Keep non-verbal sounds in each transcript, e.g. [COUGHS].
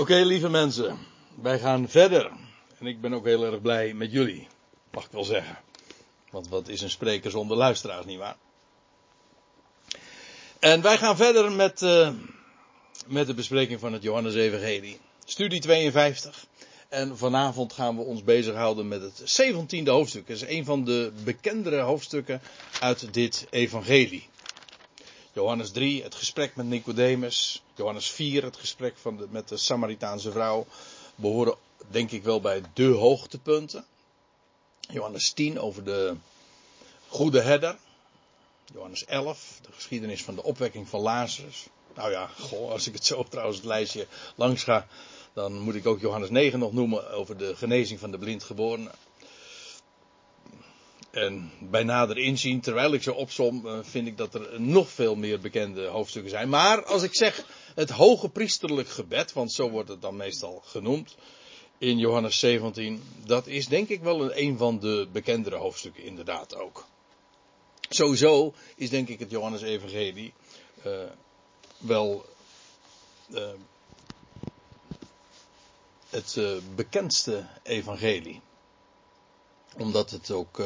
Oké, lieve mensen, wij gaan verder. En ik ben ook heel erg blij met jullie, mag ik wel zeggen. Want wat is een spreker zonder luisteraars, nietwaar? En wij gaan verder met, uh, met de bespreking van het Johannes Evangelie. Studie 52. En vanavond gaan we ons bezighouden met het 17e hoofdstuk. Dat is een van de bekendere hoofdstukken uit dit evangelie. Johannes 3, het gesprek met Nicodemus. Johannes 4, het gesprek van de, met de Samaritaanse vrouw. Behoren denk ik wel bij de hoogtepunten. Johannes 10 over de goede herder. Johannes 11, de geschiedenis van de opwekking van Lazarus. Nou ja, goh, als ik het zo trouwens het lijstje langs ga, dan moet ik ook Johannes 9 nog noemen over de genezing van de blindgeborene. En bij nader inzien, terwijl ik ze opsom, eh, vind ik dat er nog veel meer bekende hoofdstukken zijn. Maar als ik zeg het hoge priesterlijk gebed, want zo wordt het dan meestal genoemd in Johannes 17, dat is denk ik wel een, van de bekendere hoofdstukken inderdaad ook. Sowieso is denk ik het Johannes Evangelie uh, wel uh, het bekendste evangelie. Omdat het ook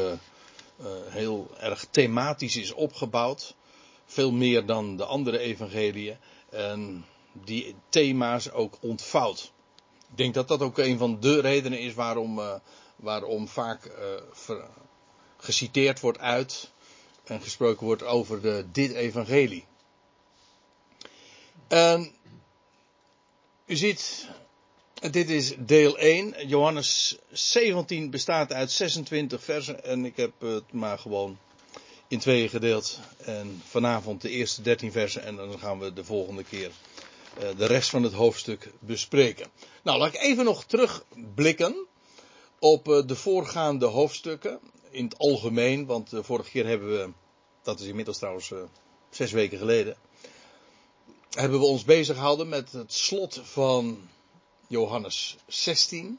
uh, heel erg thematisch is opgebouwd. Veel meer dan de andere evangeliën. En die thema's ook ontvouwt. Ik denk dat dat ook een van de redenen is waarom, uh, waarom vaak uh, geciteerd wordt uit en gesproken wordt over de, dit evangelie. En u ziet dit is deel 1. Johannes 17 bestaat uit 26 versen. En ik heb het maar gewoon in tweeën gedeeld. En vanavond de eerste 13 versen. En dan gaan we de volgende keer uh, de rest van het hoofdstuk bespreken. Nou, laat ik even nog terugblikken op uh, de voorgaande hoofdstukken. In het algemeen. Want de vorige keer hebben we. Dat is inmiddels trouwens zes weken geleden. Hebben we ons bezig gehouden met het slot van Johannes 16.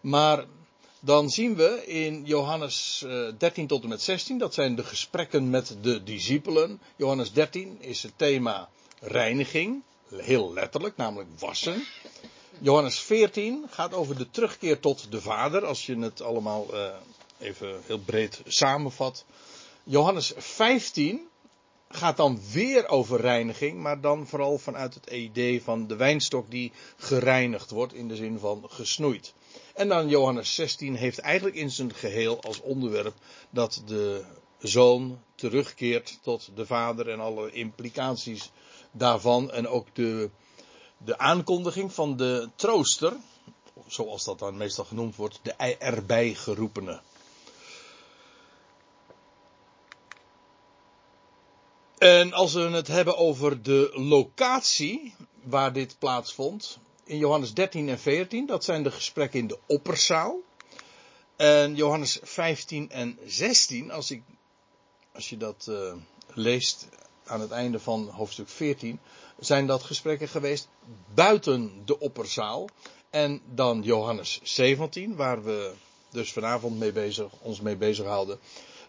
Maar dan zien we in Johannes 13 tot en met 16, dat zijn de gesprekken met de discipelen. Johannes 13 is het thema reiniging, heel letterlijk, namelijk wassen. Johannes 14 gaat over de terugkeer tot de Vader, als je het allemaal uh, even heel breed samenvat. Johannes 15 gaat dan weer over reiniging, maar dan vooral vanuit het idee van de wijnstok die gereinigd wordt in de zin van gesnoeid. En dan Johannes 16 heeft eigenlijk in zijn geheel als onderwerp dat de zoon terugkeert tot de vader en alle implicaties daarvan en ook de, de aankondiging van de trooster, zoals dat dan meestal genoemd wordt, de erbij geroepene. En als we het hebben over de locatie waar dit plaatsvond, in Johannes 13 en 14, dat zijn de gesprekken in de opperzaal. En Johannes 15 en 16, als, ik, als je dat uh, leest aan het einde van hoofdstuk 14, zijn dat gesprekken geweest buiten de opperzaal. En dan Johannes 17, waar we dus vanavond mee bezig, ons mee bezighouden,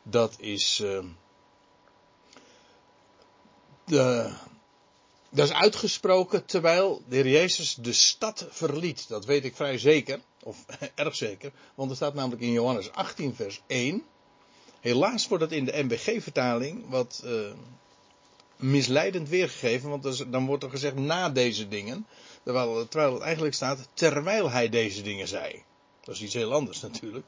dat is. Uh, dat is uitgesproken terwijl de heer Jezus de stad verliet. Dat weet ik vrij zeker, of [LAUGHS] erg zeker, want er staat namelijk in Johannes 18 vers 1. Helaas wordt het in de MBG-vertaling wat uh, misleidend weergegeven, want dan wordt er gezegd na deze dingen, terwijl, het eigenlijk staat terwijl hij deze dingen zei. Dat is iets heel anders natuurlijk.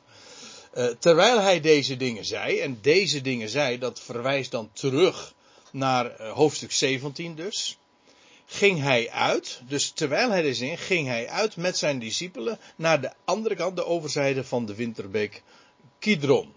Uh, terwijl hij deze dingen zei, en deze dingen zei, dat verwijst dan terug naar uh, hoofdstuk 17 dus. Ging hij uit, dus terwijl hij er ging, ging hij uit met zijn discipelen naar de andere kant, de overzijde van de winterbeek Kidron.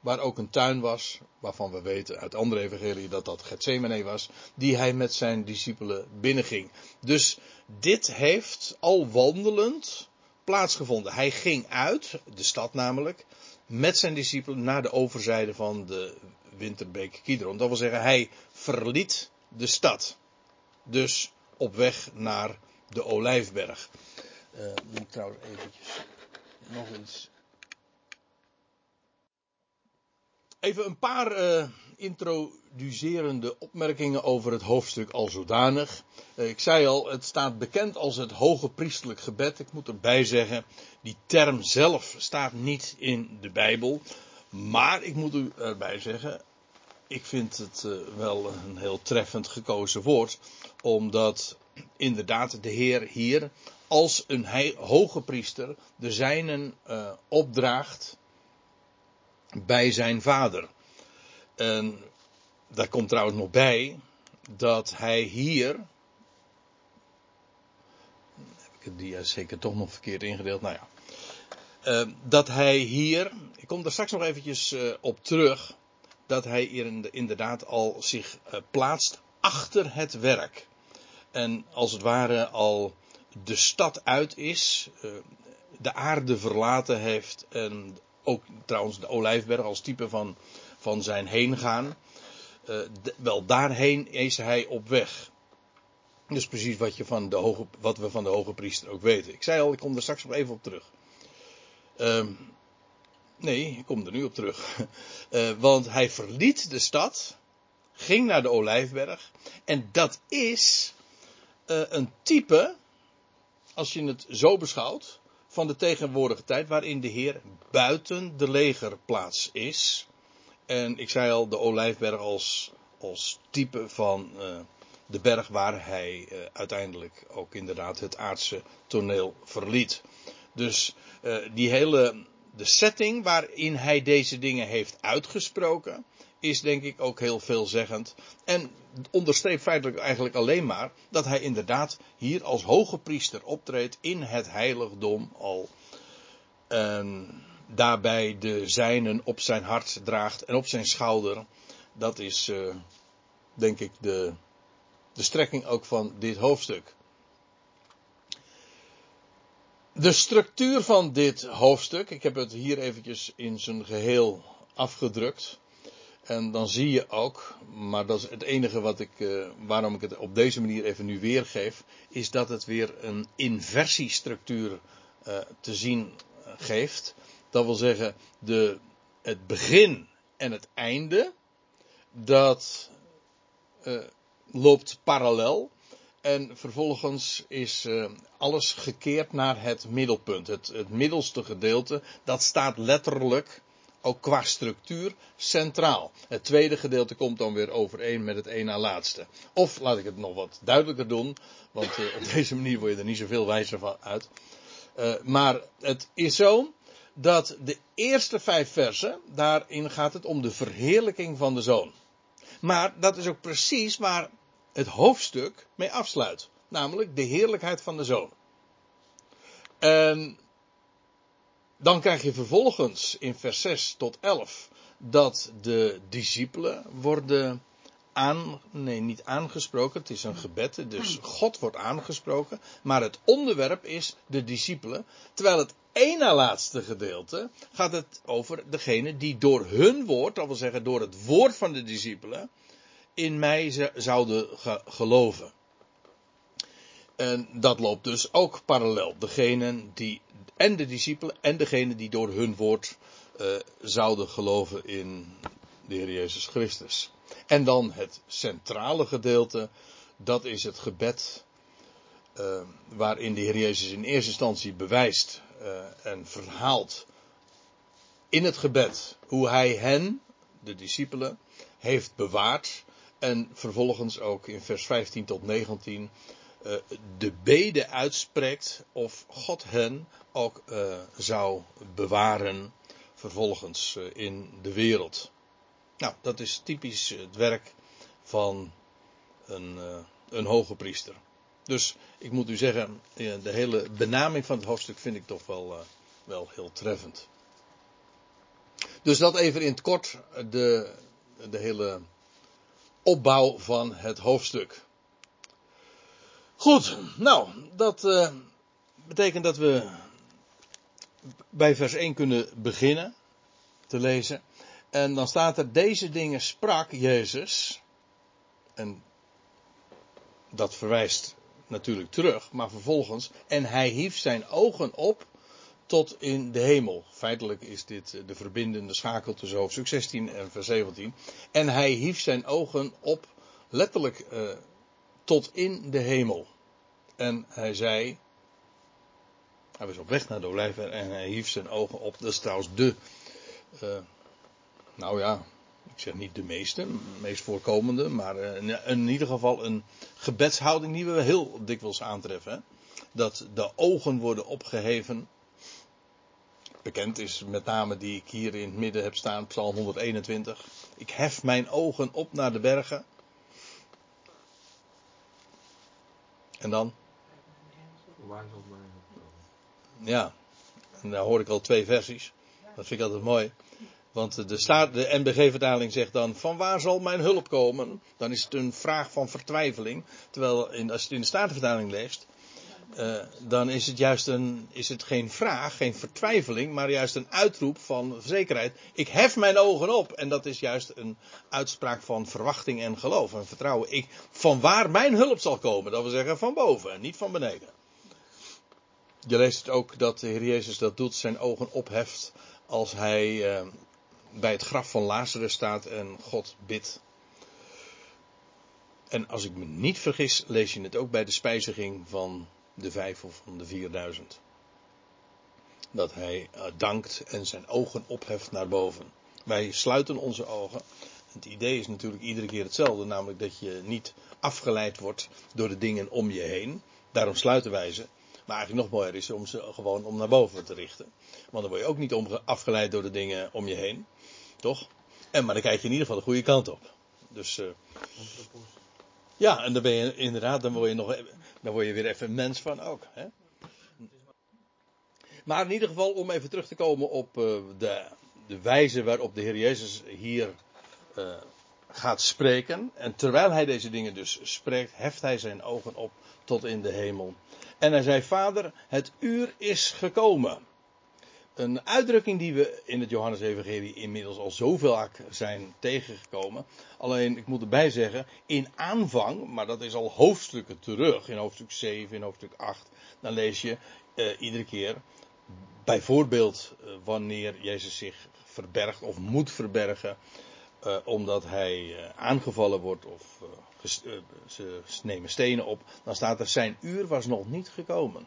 Waar ook een tuin was, waarvan we weten uit andere evangelie dat dat Gethsemane was, die hij met zijn discipelen binnenging. Dus dit heeft al wandelend plaatsgevonden. Hij ging uit, de stad namelijk, met zijn discipelen naar de overzijde van de Winterbeek Kidron. Dat wil zeggen, hij verliet de stad. Dus op weg naar de Olijfberg. Uh, moet trouwens eventjes nog iets. Even een paar uh, introducerende opmerkingen over het hoofdstuk al zodanig. Eh, ik zei al, het staat bekend als het hoge priestelijk gebed. Ik moet erbij zeggen, die term zelf staat niet in de Bijbel. Maar ik moet u erbij zeggen, ik vind het uh, wel een heel treffend gekozen woord. Omdat inderdaad de Heer hier als een hoge priester de zijnen uh, opdraagt bij zijn vader. En daar komt trouwens nog bij dat hij hier. Heb ik het dia zeker toch nog verkeerd ingedeeld? Nou ja. Uh, dat hij hier. Ik kom daar straks nog eventjes op terug. Dat hij inderdaad al zich uh, plaatst achter het werk. En als het ware al de stad uit is. de aarde verlaten heeft. En ook trouwens de olijfberg als type van, van zijn heen gaan. Uh, wel daarheen is hij op weg. Dus precies wat, je van de hoge, wat we van de hoge priester ook weten. Ik zei al, ik kom er straks nog even op terug. Uh, nee, ik kom er nu op terug. Uh, want hij verliet de stad, ging naar de olijfberg. En dat is uh, een type, als je het zo beschouwt, van de tegenwoordige tijd waarin de Heer buiten de legerplaats is. En ik zei al, de Olijfberg als, als type van uh, de berg waar hij uiteindelijk ook inderdaad het aardse toneel verliet. Dus die hele, de setting waarin hij deze dingen heeft uitgesproken, is denk ik ook heel veelzeggend. En onderstreept feitelijk eigenlijk alleen maar dat hij inderdaad hier als hoge priester optreedt in het heiligdom al. En daarbij de zijnen op zijn hart draagt en op zijn schouder. Dat is uh, denk ik de, de strekking ook van dit hoofdstuk. De structuur van dit hoofdstuk, ik heb het hier eventjes in zijn geheel afgedrukt. En dan zie je ook, maar dat is het enige wat ik, uh, waarom ik het op deze manier even nu weergeef, is dat het weer een inversiestructuur uh, te zien geeft. Dat wil zeggen, de, het begin en het einde, dat uh, loopt parallel. En vervolgens is alles gekeerd naar het middelpunt. Het, het middelste gedeelte, dat staat letterlijk ook qua structuur centraal. Het tweede gedeelte komt dan weer overeen met het een na laatste. Of laat ik het nog wat duidelijker doen, want uh, op [LAUGHS] deze manier word je er niet zoveel wijzer van uit. Uh, maar het is zo dat de eerste vijf versen, daarin gaat het om de verheerlijking van de zoon. Maar dat is ook precies waar het hoofdstuk mee afsluit. Namelijk de heerlijkheid van de zoon. En dan krijg je vervolgens in vers 6 tot 11 dat de discipelen worden aan, nee, niet aangesproken, het is een gebed, dus God wordt aangesproken, maar het onderwerp is de discipelen, terwijl het ene laatste gedeelte gaat het over degene die door hun woord, dat wil zeggen door het woord van de discipelen, in mij zouden geloven. En dat loopt dus ook parallel. Degenen die en de discipelen en degenen die door hun woord uh, zouden geloven in de Heer Jezus Christus. En dan het centrale gedeelte, dat is het gebed uh, waarin de Heer Jezus in eerste instantie bewijst uh, en verhaalt in het gebed hoe hij hen, de discipelen, heeft bewaard. En vervolgens ook in vers 15 tot 19 uh, de bede uitspreekt of God hen ook uh, zou bewaren vervolgens uh, in de wereld. Nou, dat is typisch het werk van een, een hoge priester. Dus ik moet u zeggen, de hele benaming van het hoofdstuk vind ik toch wel, wel heel treffend. Dus dat even in het kort de, de hele opbouw van het hoofdstuk. Goed, nou, dat uh, betekent dat we bij vers 1 kunnen beginnen te lezen. En dan staat er, deze dingen sprak Jezus. En dat verwijst natuurlijk terug, maar vervolgens, en hij hief zijn ogen op tot in de hemel. Feitelijk is dit de verbindende schakel tussen hoofdstuk 16 en vers 17. En hij hief zijn ogen op, letterlijk, uh, tot in de hemel. En hij zei, hij was op weg naar de olijven en hij hief zijn ogen op. Dat is trouwens de, uh, nou ja, ik zeg niet de meeste, meest voorkomende, maar in ieder geval een gebedshouding die we heel dikwijls aantreffen. Dat de ogen worden opgeheven. Bekend is met name die ik hier in het midden heb staan, Psalm 121. Ik hef mijn ogen op naar de bergen. En dan? Ja, en daar hoor ik al twee versies. Dat vind ik altijd mooi. Want de, staat, de NBG-vertaling zegt dan: van waar zal mijn hulp komen? Dan is het een vraag van vertwijfeling. Terwijl in, als je het in de Statenvertaling leest, uh, dan is het juist een, is het geen vraag, geen vertwijfeling, maar juist een uitroep van zekerheid. Ik hef mijn ogen op. En dat is juist een uitspraak van verwachting en geloof en vertrouwen. Ik, van waar mijn hulp zal komen, dat wil zeggen van boven en niet van beneden. Je leest het ook dat de Heer Jezus dat doet, zijn ogen opheft als hij uh, bij het graf van Lazarus staat en God bidt. En als ik me niet vergis, lees je het ook bij de spijziging van de vijf of van de vierduizend. Dat hij uh, dankt en zijn ogen opheft naar boven. Wij sluiten onze ogen. Het idee is natuurlijk iedere keer hetzelfde, namelijk dat je niet afgeleid wordt door de dingen om je heen. Daarom sluiten wij ze. Maar eigenlijk nog mooier is om ze gewoon om naar boven te richten. Want dan word je ook niet afgeleid door de dingen om je heen. Toch? En, maar dan kijk je in ieder geval de goede kant op. Dus. Uh, ja, en dan ben je inderdaad, dan word je, nog, dan word je weer even mens van ook. Hè? Maar in ieder geval, om even terug te komen op uh, de, de wijze waarop de Heer Jezus hier uh, gaat spreken. En terwijl hij deze dingen dus spreekt, heft hij zijn ogen op tot in de hemel. En hij zei: Vader, het uur is gekomen. Een uitdrukking die we in het Johannes-evangelie inmiddels al zoveel zijn tegengekomen. Alleen, ik moet erbij zeggen, in aanvang, maar dat is al hoofdstukken terug, in hoofdstuk 7, in hoofdstuk 8, dan lees je uh, iedere keer, bijvoorbeeld uh, wanneer Jezus zich verbergt of moet verbergen, uh, omdat hij aangevallen wordt of ze nemen stenen op, dan staat er zijn uur was nog niet gekomen.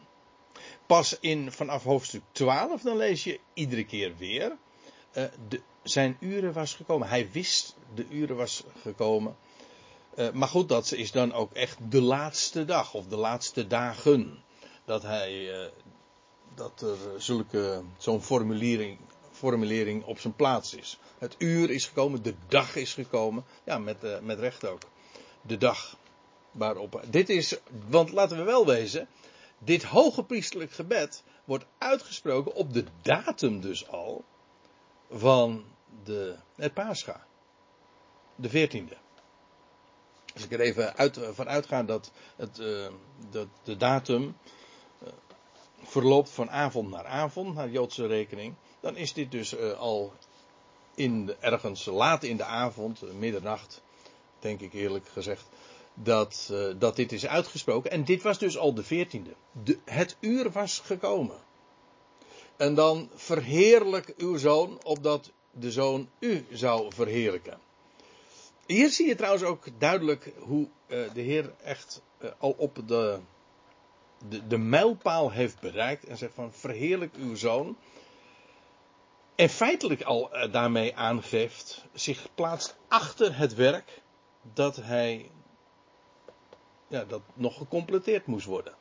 Pas in, vanaf hoofdstuk 12, dan lees je iedere keer weer. Uh, de, zijn uren was gekomen. Hij wist de uren was gekomen. Uh, maar goed, dat is dan ook echt de laatste dag of de laatste dagen. Dat hij, uh, dat er zulke, zo'n formulering, formulering op zijn plaats is. Het uur is gekomen, de dag is gekomen. Ja, met, met recht ook. De dag waarop. Dit is, want laten we wel wezen. Dit hoge priestelijk gebed wordt uitgesproken op de datum dus al van de, het Pascha. De 14e. Als ik er even uit, van uitga dat, het, uh, dat de datum uh, verloopt van avond naar avond, naar Joodse rekening, dan is dit dus uh, al in ergens laat in de avond, middernacht, denk ik eerlijk gezegd, dat, uh, dat dit is uitgesproken. En dit was dus al de veertiende. Het uur was gekomen. En dan verheerlijk uw zoon, opdat de zoon u zou verheerlijken. Hier zie je trouwens ook duidelijk hoe uh, de Heer echt uh, al op de, de, de mijlpaal heeft bereikt. En zegt van verheerlijk uw zoon. En feitelijk al daarmee aangeeft, zich plaatst achter het werk dat hij ja, dat nog gecompleteerd moest worden.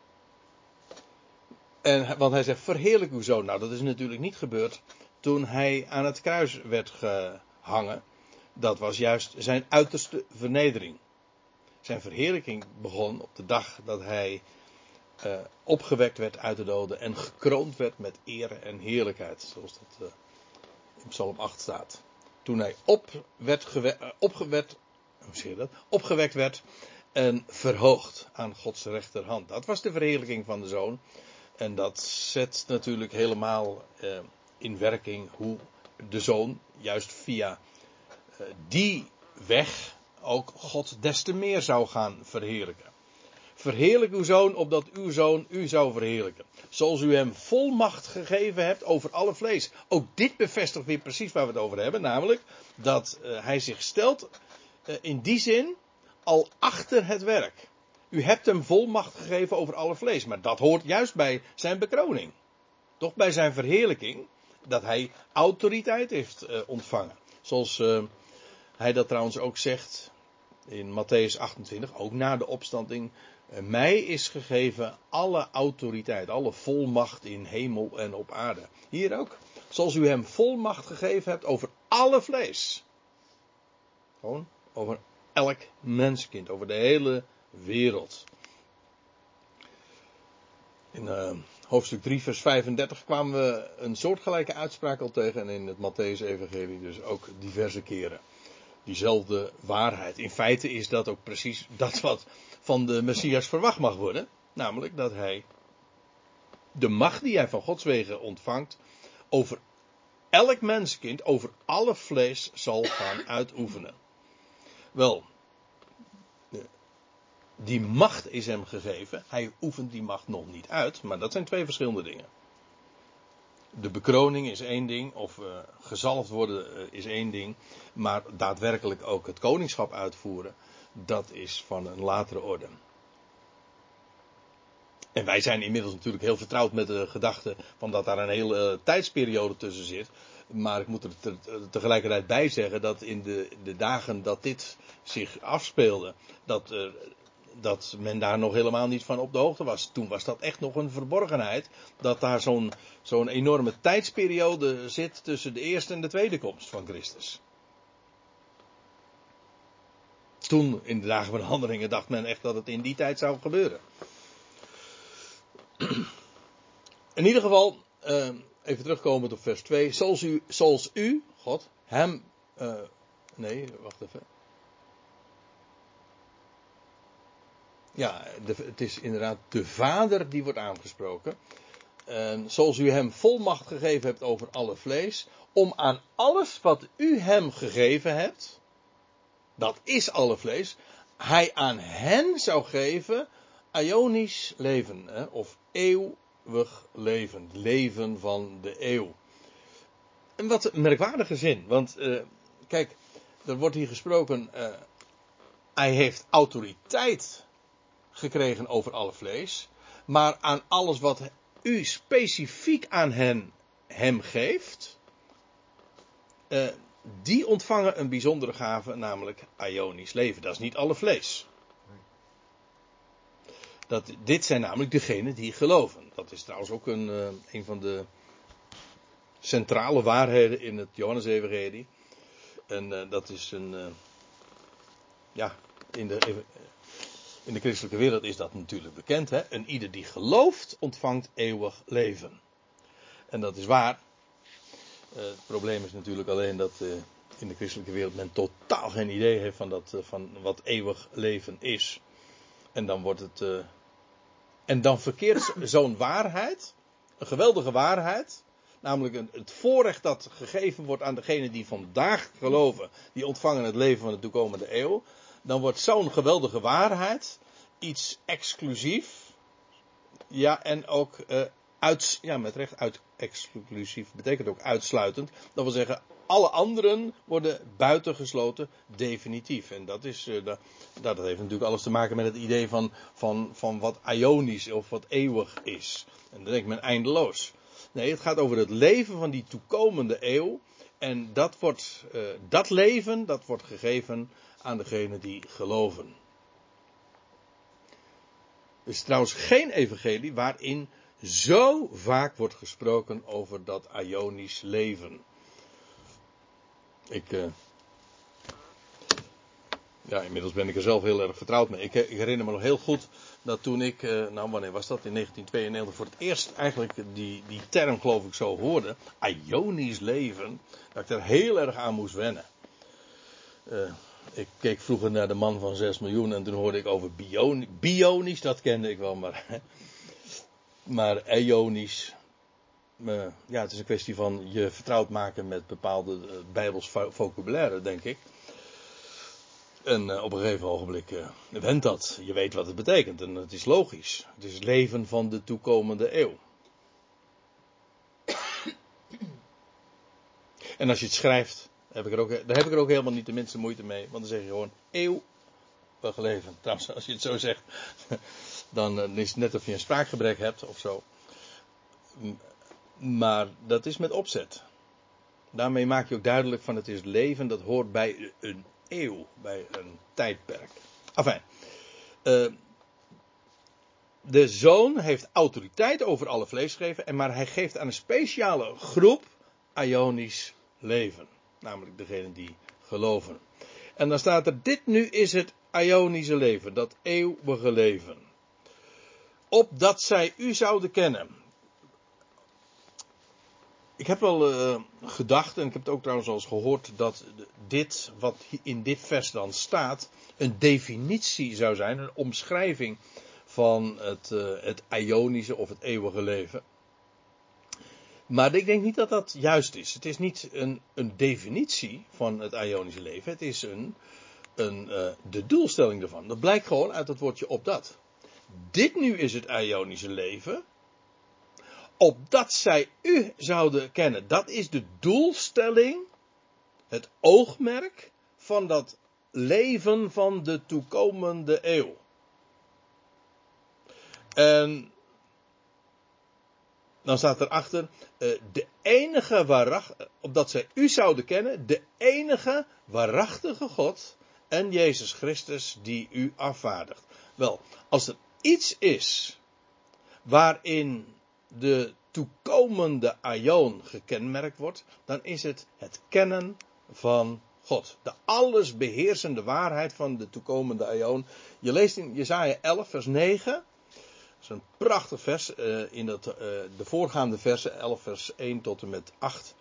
En, want hij zegt, verheerlijk uw zoon. Nou, dat is natuurlijk niet gebeurd toen hij aan het kruis werd gehangen. Dat was juist zijn uiterste vernedering. Zijn verheerlijking begon op de dag dat hij uh, opgewekt werd uit de doden en gekroond werd met eer en heerlijkheid. Zoals dat uh, in Psalm 8 staat. Toen hij op werd gewe- opgewekt, hoe zeg je dat? opgewekt werd en verhoogd aan Gods rechterhand. Dat was de verheerlijking van de zoon. En dat zet natuurlijk helemaal eh, in werking hoe de zoon, juist via eh, die weg, ook God des te meer zou gaan verheerlijken. verheerlijk uw zoon, opdat uw zoon u zou verheerlijken. Zoals u hem volmacht gegeven hebt over alle vlees. Ook dit bevestigt weer precies waar we het over hebben, namelijk dat uh, hij zich stelt in die zin al achter het werk. U hebt hem volmacht gegeven over alle vlees, maar dat hoort juist bij zijn bekroning. Toch bij zijn verheerlijking, dat hij autoriteit heeft uh, ontvangen. Zoals hij dat trouwens ook zegt in Matthäus 28, ook na de opstanding. Mij is gegeven alle autoriteit, alle volmacht in hemel en op aarde. Hier ook. Zoals u hem volmacht gegeven hebt over alle vlees. Gewoon over elk menskind, over de hele wereld. In uh, hoofdstuk 3, vers 35 kwamen we een soortgelijke uitspraak al tegen. En in het Matthäus-evangelie dus ook diverse keren diezelfde waarheid. In feite is dat ook precies dat wat van de Messias verwacht mag worden. Namelijk dat hij de macht die hij van Gods wegen ontvangt over elk menskind, over alle vlees zal gaan uitoefenen. Wel, die macht is hem gegeven. Hij oefent die macht nog niet uit, maar dat zijn twee verschillende dingen de bekroning is één ding, of uh, gezalfd worden uh, is één ding, maar daadwerkelijk ook het koningschap uitvoeren, dat is van een latere orde. En wij zijn inmiddels natuurlijk heel vertrouwd met de gedachte van dat daar een hele tijdsperiode tussen zit. Maar ik moet er te, tegelijkertijd bij zeggen dat in de, de dagen dat dit zich afspeelde, dat dat men daar nog helemaal niet van op de hoogte was. Toen was dat echt nog een verborgenheid. Dat daar zo'n zo'n enorme tijdsperiode zit tussen de eerste en de tweede komst van Christus. Toen, in de dagen van de handelingen, dacht men echt dat het in die tijd zou gebeuren. [CLEARS THROAT] In ieder geval, uh, even terugkomen op vers 2. Zoals u, zoals u God, hem. Uh, nee, wacht even. Ja, het is inderdaad de Vader die wordt aangesproken. En zoals u hem volmacht gegeven hebt over alle vlees, om aan alles wat u hem gegeven hebt, dat is alle vlees, hij aan hen zou geven Ionisch leven, hè, of eeuwig leven, leven van de eeuw. En wat een merkwaardige zin, want uh, kijk, er wordt hier gesproken, uh, hij heeft autoriteit gekregen over alle vlees. Maar aan alles wat u specifiek aan hen, hem geeft. Uh, die ontvangen een bijzondere gave, namelijk Ionisch leven. Dat is niet alle vlees. Dat, dit zijn namelijk degenen die geloven. Dat is trouwens ook een, uh, een van de centrale waarheden in het Johannes-evangelie. En uh, dat is een. ja, in de in de christelijke wereld is dat natuurlijk bekend. Hè? En ieder die gelooft, ontvangt eeuwig leven. En dat is waar. Het probleem is natuurlijk alleen dat in de christelijke wereld men totaal geen idee heeft van, dat, van wat eeuwig leven is. En dan wordt het. En dan verkeert zo'n waarheid, een geweldige waarheid, namelijk het voorrecht dat gegeven wordt aan degenen die vandaag geloven, die ontvangen het leven van de toekomende eeuw dan wordt zo'n geweldige waarheid iets exclusief. Ja, en ook uh, uit, ja, met recht uit exclusief betekent ook uitsluitend. Dat wil zeggen, alle anderen worden buitengesloten definitief. En dat, is, uh, dat, heeft natuurlijk alles te maken met het idee van, van, van wat ionisch of wat eeuwig is. En dan denkt men eindeloos. Nee, het gaat over het leven van die toekomende eeuw. En dat, wordt, uh, dat leven, dat wordt gegeven aan degenen die geloven. Er is trouwens geen evangelie waarin zo vaak wordt gesproken over dat Ionisch leven. Ik, uh, ja, inmiddels ben ik er zelf heel erg vertrouwd mee. Ik, ik herinner me nog heel goed dat toen ik, uh, nou wanneer was dat, in 1992 voor het eerst eigenlijk die, die term geloof ik zo hoorde, Ionisch leven, dat ik er heel erg aan moest wennen. Ik keek vroeger naar de man van 6 miljoen en toen hoorde ik over bionisch, dat kende ik wel, maar, maar ionisch. ja, het is een kwestie van je vertrouwd maken met bepaalde uh, bijbels vocabulaire, denk ik. En uh, op een gegeven ogenblik went dat. Je weet wat het betekent en het is logisch. Het is leven van de toekomende eeuw. [COUGHS] En als je het schrijft, heb ik er ook, daar heb ik er ook helemaal niet de minste moeite mee. Want dan zeg je gewoon eeuwig leven. [LAUGHS] Trouwens, als je het zo zegt, dan uh, is het net of je een spraakgebrek hebt of zo. Maar dat is met opzet. Daarmee maak je ook duidelijk van het is leven dat hoort bij een eeuw, bij een tijdperk. Enfin, uh, de zoon heeft autoriteit over alle vlees gegeven, en maar hij geeft aan een speciale groep Ionisch leven. Namelijk degenen die geloven. En dan staat er, dit nu is het Ionische leven, dat eeuwige leven. Opdat zij u zouden kennen. Ik heb wel uh, gedacht, en ik heb het ook trouwens al eens gehoord, dat dit, wat in dit vers dan staat, een definitie zou zijn, een omschrijving van het, uh, het Ionische of het eeuwige leven. Maar ik denk niet dat dat juist is. Het is niet een, een definitie van het Ionische leven. Het is een, een, uh, de doelstelling ervan. Dat blijkt gewoon uit het woordje op dat. Dit nu is het Ionische leven. Opdat zij u zouden kennen. Dat is de doelstelling, het oogmerk van dat leven van de toekomende eeuw. En dan staat erachter, uh, de enige waarachtige, opdat zij u zouden kennen, de enige waarachtige God en Jezus Christus die u afvaardigt. Wel, als er iets is waarin de toekomende aion gekenmerkt wordt, dan is het het kennen van God. De allesbeheersende waarheid van de toekomende aion. Je leest in Jesaja 11 vers 9 is een prachtig vers. Uh, in dat, uh, de voorgaande versen, 11 vers 1 tot en met 8.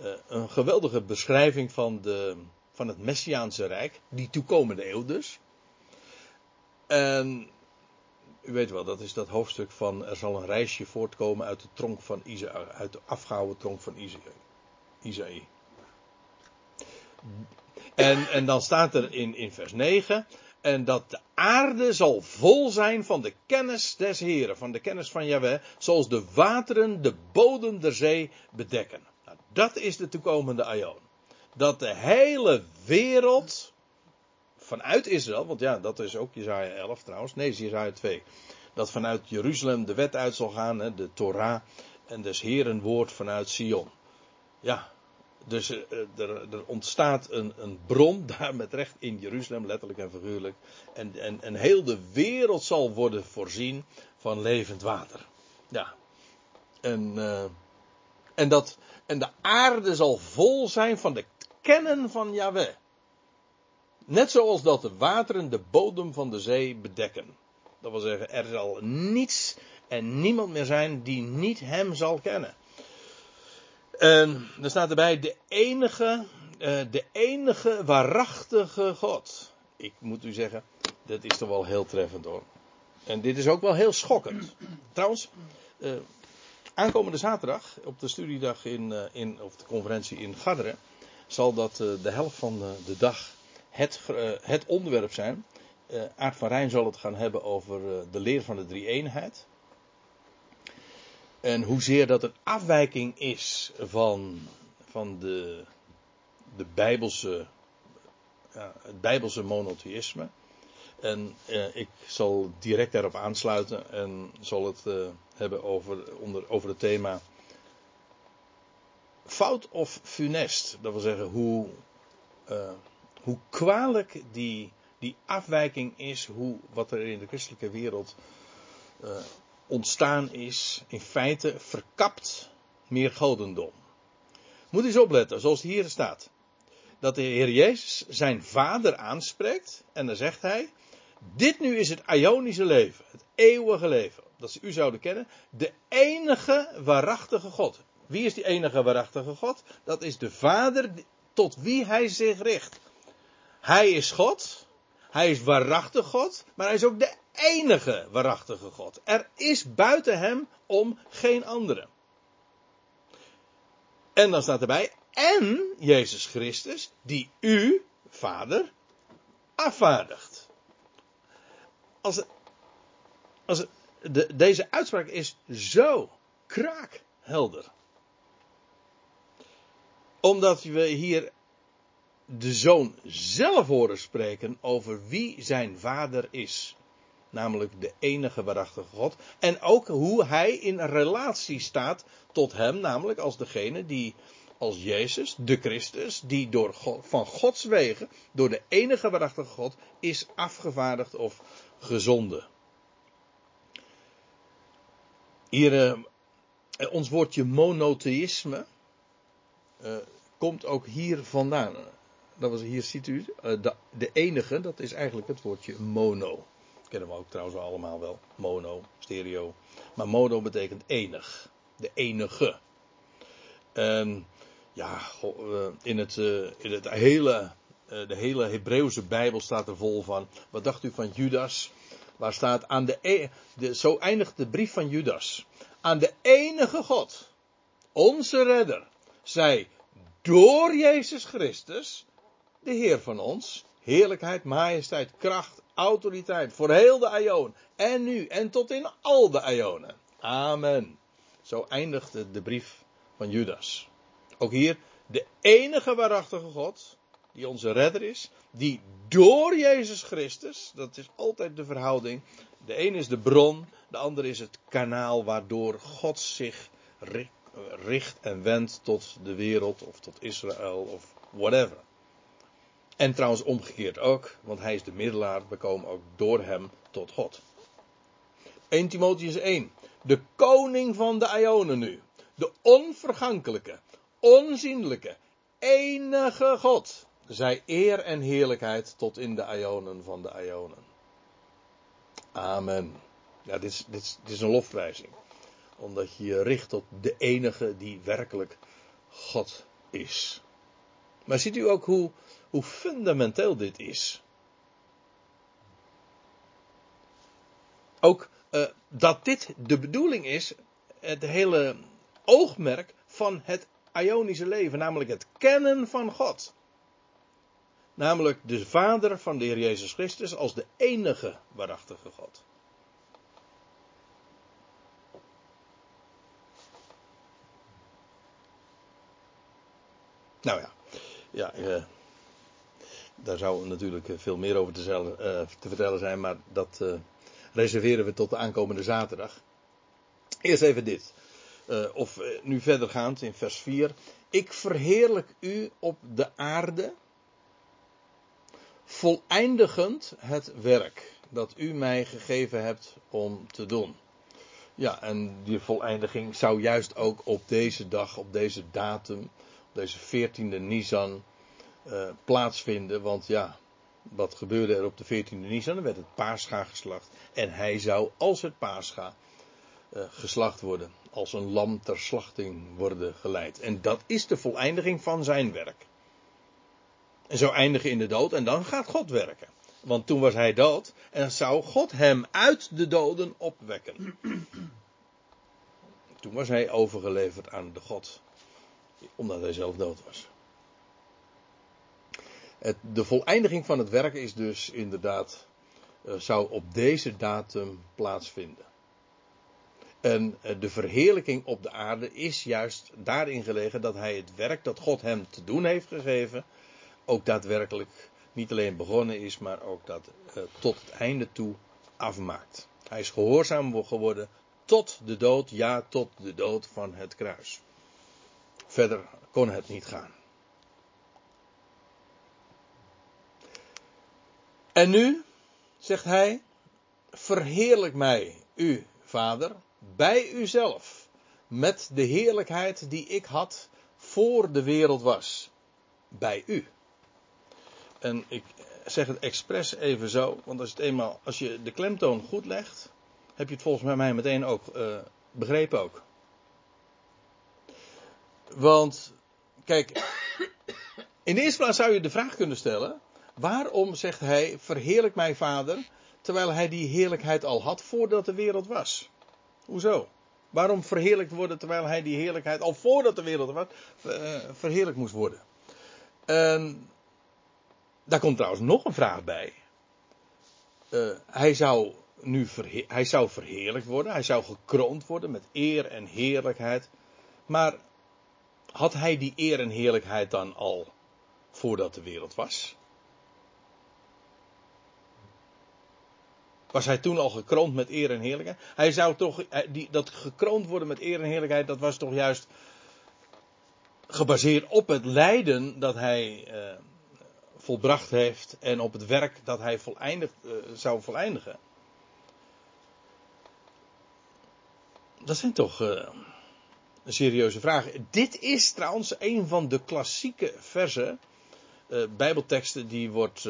Uh, eh, een geweldige beschrijving van, de, van het Messiaanse Rijk. Die toekomende eeuw dus. En u weet wel, dat is dat hoofdstuk van er zal een reisje voortkomen uit de tronk van uit de afgehouden tronk van Isaïe. En, en dan staat er in, in vers 9, en dat de aarde zal vol zijn van de kennis des Heren, van de kennis van Yahweh, zoals de wateren de bodem der zee bedekken. Nou, dat is de toekomende aion. Dat de hele wereld vanuit Israël, want ja, dat is ook Jezaja 11 trouwens, nee, Jezaja 2. Dat vanuit Jeruzalem de wet uit zal gaan, de Torah en des Heren woord vanuit Sion. Ja, dus eh, er, er, ontstaat een, een, bron [LAUGHS] daar met recht in Jeruzalem, letterlijk en figuurlijk. En, en, en heel de wereld zal worden voorzien van levend water. Ja. En, uh, en, dat, en de aarde zal vol zijn van de kennen van Yahweh. Net zoals dat de wateren de bodem van de zee bedekken. Dat wil zeggen, er zal niets en niemand meer zijn die niet hem zal kennen. En er staat erbij de enige, uh, de enige waarachtige God. Ik moet u zeggen, dat is toch wel heel treffend hoor. En dit is ook wel heel schokkend. Trouwens, uh, aankomende zaterdag op de studiedag in, uh, in of de conferentie in Garderen zal dat de helft van de dag het, het onderwerp zijn. Aart van Rijn zal het gaan hebben over de leer van de drie eenheid. En hoezeer dat een afwijking is van, van de, de Bijbelse, het Bijbelse monotheïsme. En eh, ik zal direct daarop aansluiten en zal het uh, hebben over, onder, over het thema fout of funest. Dat wil zeggen hoe, uh, hoe kwalijk die, die afwijking is, hoe, wat er in de christelijke wereld ontstaan is, in feite verkapt meer godendom. Moet eens opletten, zoals hier staat. Dat de Heer Jezus zijn vader aanspreekt en dan zegt hij, dit nu is het Ionische leven, het eeuwige leven, dat ze u zouden kennen, de enige waarachtige God. Wie is die enige waarachtige God? Dat is de Vader tot wie hij zich richt. Hij is God, hij is waarachtig God, maar hij is ook de enige waarachtige God. Er is buiten hem om geen andere. En dan staat erbij, en Jezus Christus, die u, Vader, afvaardigt. Als, als de, deze uitspraak is zo kraakhelder. Omdat we hier de zoon zelf horen spreken over wie zijn vader is. Namelijk de enige waarachtige God. En ook hoe hij in relatie staat tot hem, namelijk als degene die als Jezus, de Christus, die door van Gods wegen, door de enige waarachtige God, is afgevaardigd of gezonden. Hier, uh, ons woordje monotheïsme uh, komt ook hier vandaan. Dat was, hier ziet u, uh, de, de, enige, dat is eigenlijk het woordje mono. Kennen we ook trouwens allemaal wel. Mono, stereo. Maar mono betekent enig. De enige. En ja, in het, in het hele, de hele Hebreeuwse Bijbel staat er vol van. Wat dacht u van Judas? Waar staat aan de, e, de, zo eindigt de brief van Judas. Aan de enige God, onze redder, zij door Jezus Christus, de Heer van ons, heerlijkheid, majesteit, kracht, autoriteit voor heel de Ionen. En nu en tot in al de Ionen. Amen. Zo eindigt de brief van Judas. Ook hier de enige waarachtige God, die onze redder is, die door Jezus Christus, dat is altijd de verhouding, de een is de bron, de ander is het kanaal waardoor God zich richt en wendt tot de wereld of tot Israël of whatever. En trouwens omgekeerd ook, want hij is de middelaar, we komen ook door hem tot God. 1 Timotheus 1. De koning van de Ionen nu. De onvergankelijke, onzienlijke, enige God zij eer en heerlijkheid tot in de Ionen van de Ionen. Amen. Ja, dit is, dit, is, een lofprijzing. Omdat je je richt tot de enige die werkelijk God is. Maar ziet u ook hoe, hoe fundamenteel dit is? Ook uh, dat dit de bedoeling is, het hele oogmerk van het Ionische leven, namelijk het kennen van God. Namelijk de Vader van de Heer Jezus Christus als de enige waarachtige God. Nou ja, ja eh, daar zou natuurlijk veel meer over te, uh, te vertellen zijn, maar dat uh, reserveren we tot de aankomende zaterdag. Eerst even dit. Of nu verdergaand in vers 4. Ik verheerlijk u op de aarde voleindigend het werk dat u mij gegeven hebt om te doen. Ja, en die voleindiging zou juist ook op deze dag, op deze datum, op deze 14e Nisan uh, plaatsvinden. Want ja, wat gebeurde er op de 14e Nisan? Er werd het paascha geslacht. En hij zou als het paascha uh, geslacht worden. Als een lam ter slachting worden geleid. En dat is de voleindiging van zijn werk. En zou eindigen in de dood en dan gaat God werken. Want toen was hij dood en zou God hem uit de doden opwekken. Toen was hij overgeleverd aan de God, omdat hij zelf dood was. Het, de voleindiging van het werk is dus inderdaad, uh, zou op deze datum plaatsvinden. En uh, de verheerlijking op de aarde is juist daarin gelegen dat hij het werk dat God hem te doen heeft gegeven, ook daadwerkelijk niet alleen begonnen is, maar ook dat uh, tot het einde toe afmaakt. Hij is gehoorzaam geworden tot de dood, ja, tot de dood van het kruis. Verder kon het niet gaan. En nu, zegt hij, verheerlijk mij, u, vader, bij uzelf, met de heerlijkheid die ik had voor de wereld was, bij u. En ik zeg het expres even zo, want als, het eenmaal, als je de klemtoon goed legt, heb je het volgens mij meteen ook uh, begrepen ook. Want, kijk, in de eerste plaats zou je de vraag kunnen stellen, waarom zegt hij, verheerlijk mij vader, terwijl hij die heerlijkheid al had voordat de wereld was? Hoezo? Waarom verheerlijkt worden terwijl hij die heerlijkheid al voordat de wereld was, uh, verheerlijkt moest worden? En Daar komt trouwens nog een vraag bij. Uh, hij zou nu hij zou verheerlijkt worden, hij zou gekroond worden met eer en heerlijkheid. Maar had hij die eer en heerlijkheid dan al voordat de wereld was? Was hij toen al gekroond met eer en heerlijkheid? Hij zou toch, die, dat gekroond worden met eer en heerlijkheid, dat was toch juist gebaseerd op het lijden dat hij eh, volbracht heeft en op het werk dat hij uh, zou voleindigen. Dat zijn toch serieuze vragen. Dit is trouwens een van de klassieke versen, bijbelteksten die, wordt,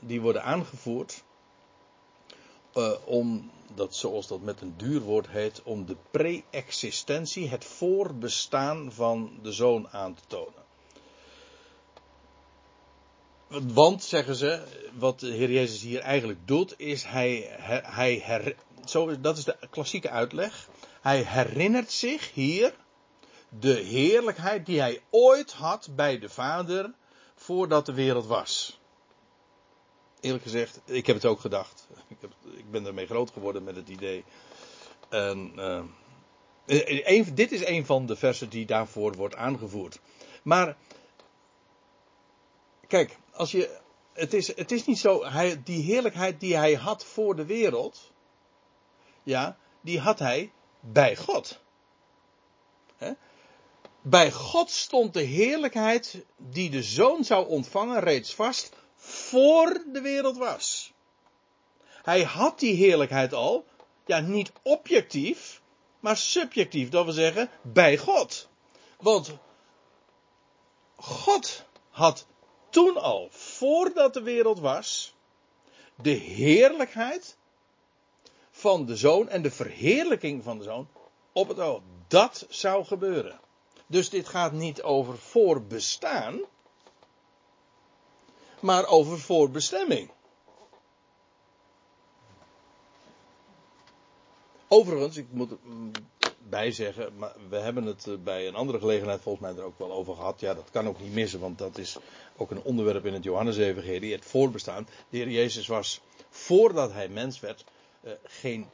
die worden aangevoerd om dat zoals dat met een duur woord heet, om de pre-existentie, het voorbestaan van de zoon aan te tonen. Want, zeggen ze, wat de Heer Jezus hier eigenlijk doet, is hij, hij her, zo, dat is de klassieke uitleg. Hij herinnert zich hier de heerlijkheid die hij ooit had bij de Vader voordat de wereld was. Eerlijk gezegd, ik heb het ook gedacht. Ik, heb, ik ben ermee groot geworden met het idee. En, uh, dit is een van de versen die daarvoor wordt aangevoerd. Maar, kijk, als je, het, is, het is niet zo, hij, die heerlijkheid die hij had voor de wereld, ja, die had hij bij God. Bij God stond de heerlijkheid die de zoon zou ontvangen reeds vast voor de wereld was. Hij had die heerlijkheid al, ja, niet objectief, maar subjectief. Dat wil zeggen, bij God. Want God had toen al, voordat de wereld was, de heerlijkheid van de zoon en de verheerlijking van de zoon op het oog. Dat zou gebeuren. Dus dit gaat niet over voorbestaan, maar over voorbestemming. Overigens, ik moet bij zeggen, maar we hebben het eh, bij een andere gelegenheid volgens mij er ook wel over gehad. Ja, dat kan ook niet missen, want dat is ook een onderwerp in het Johannesevangelie, het voorbestaan. De Heer Jezus was, voordat hij mens werd, eh, geen,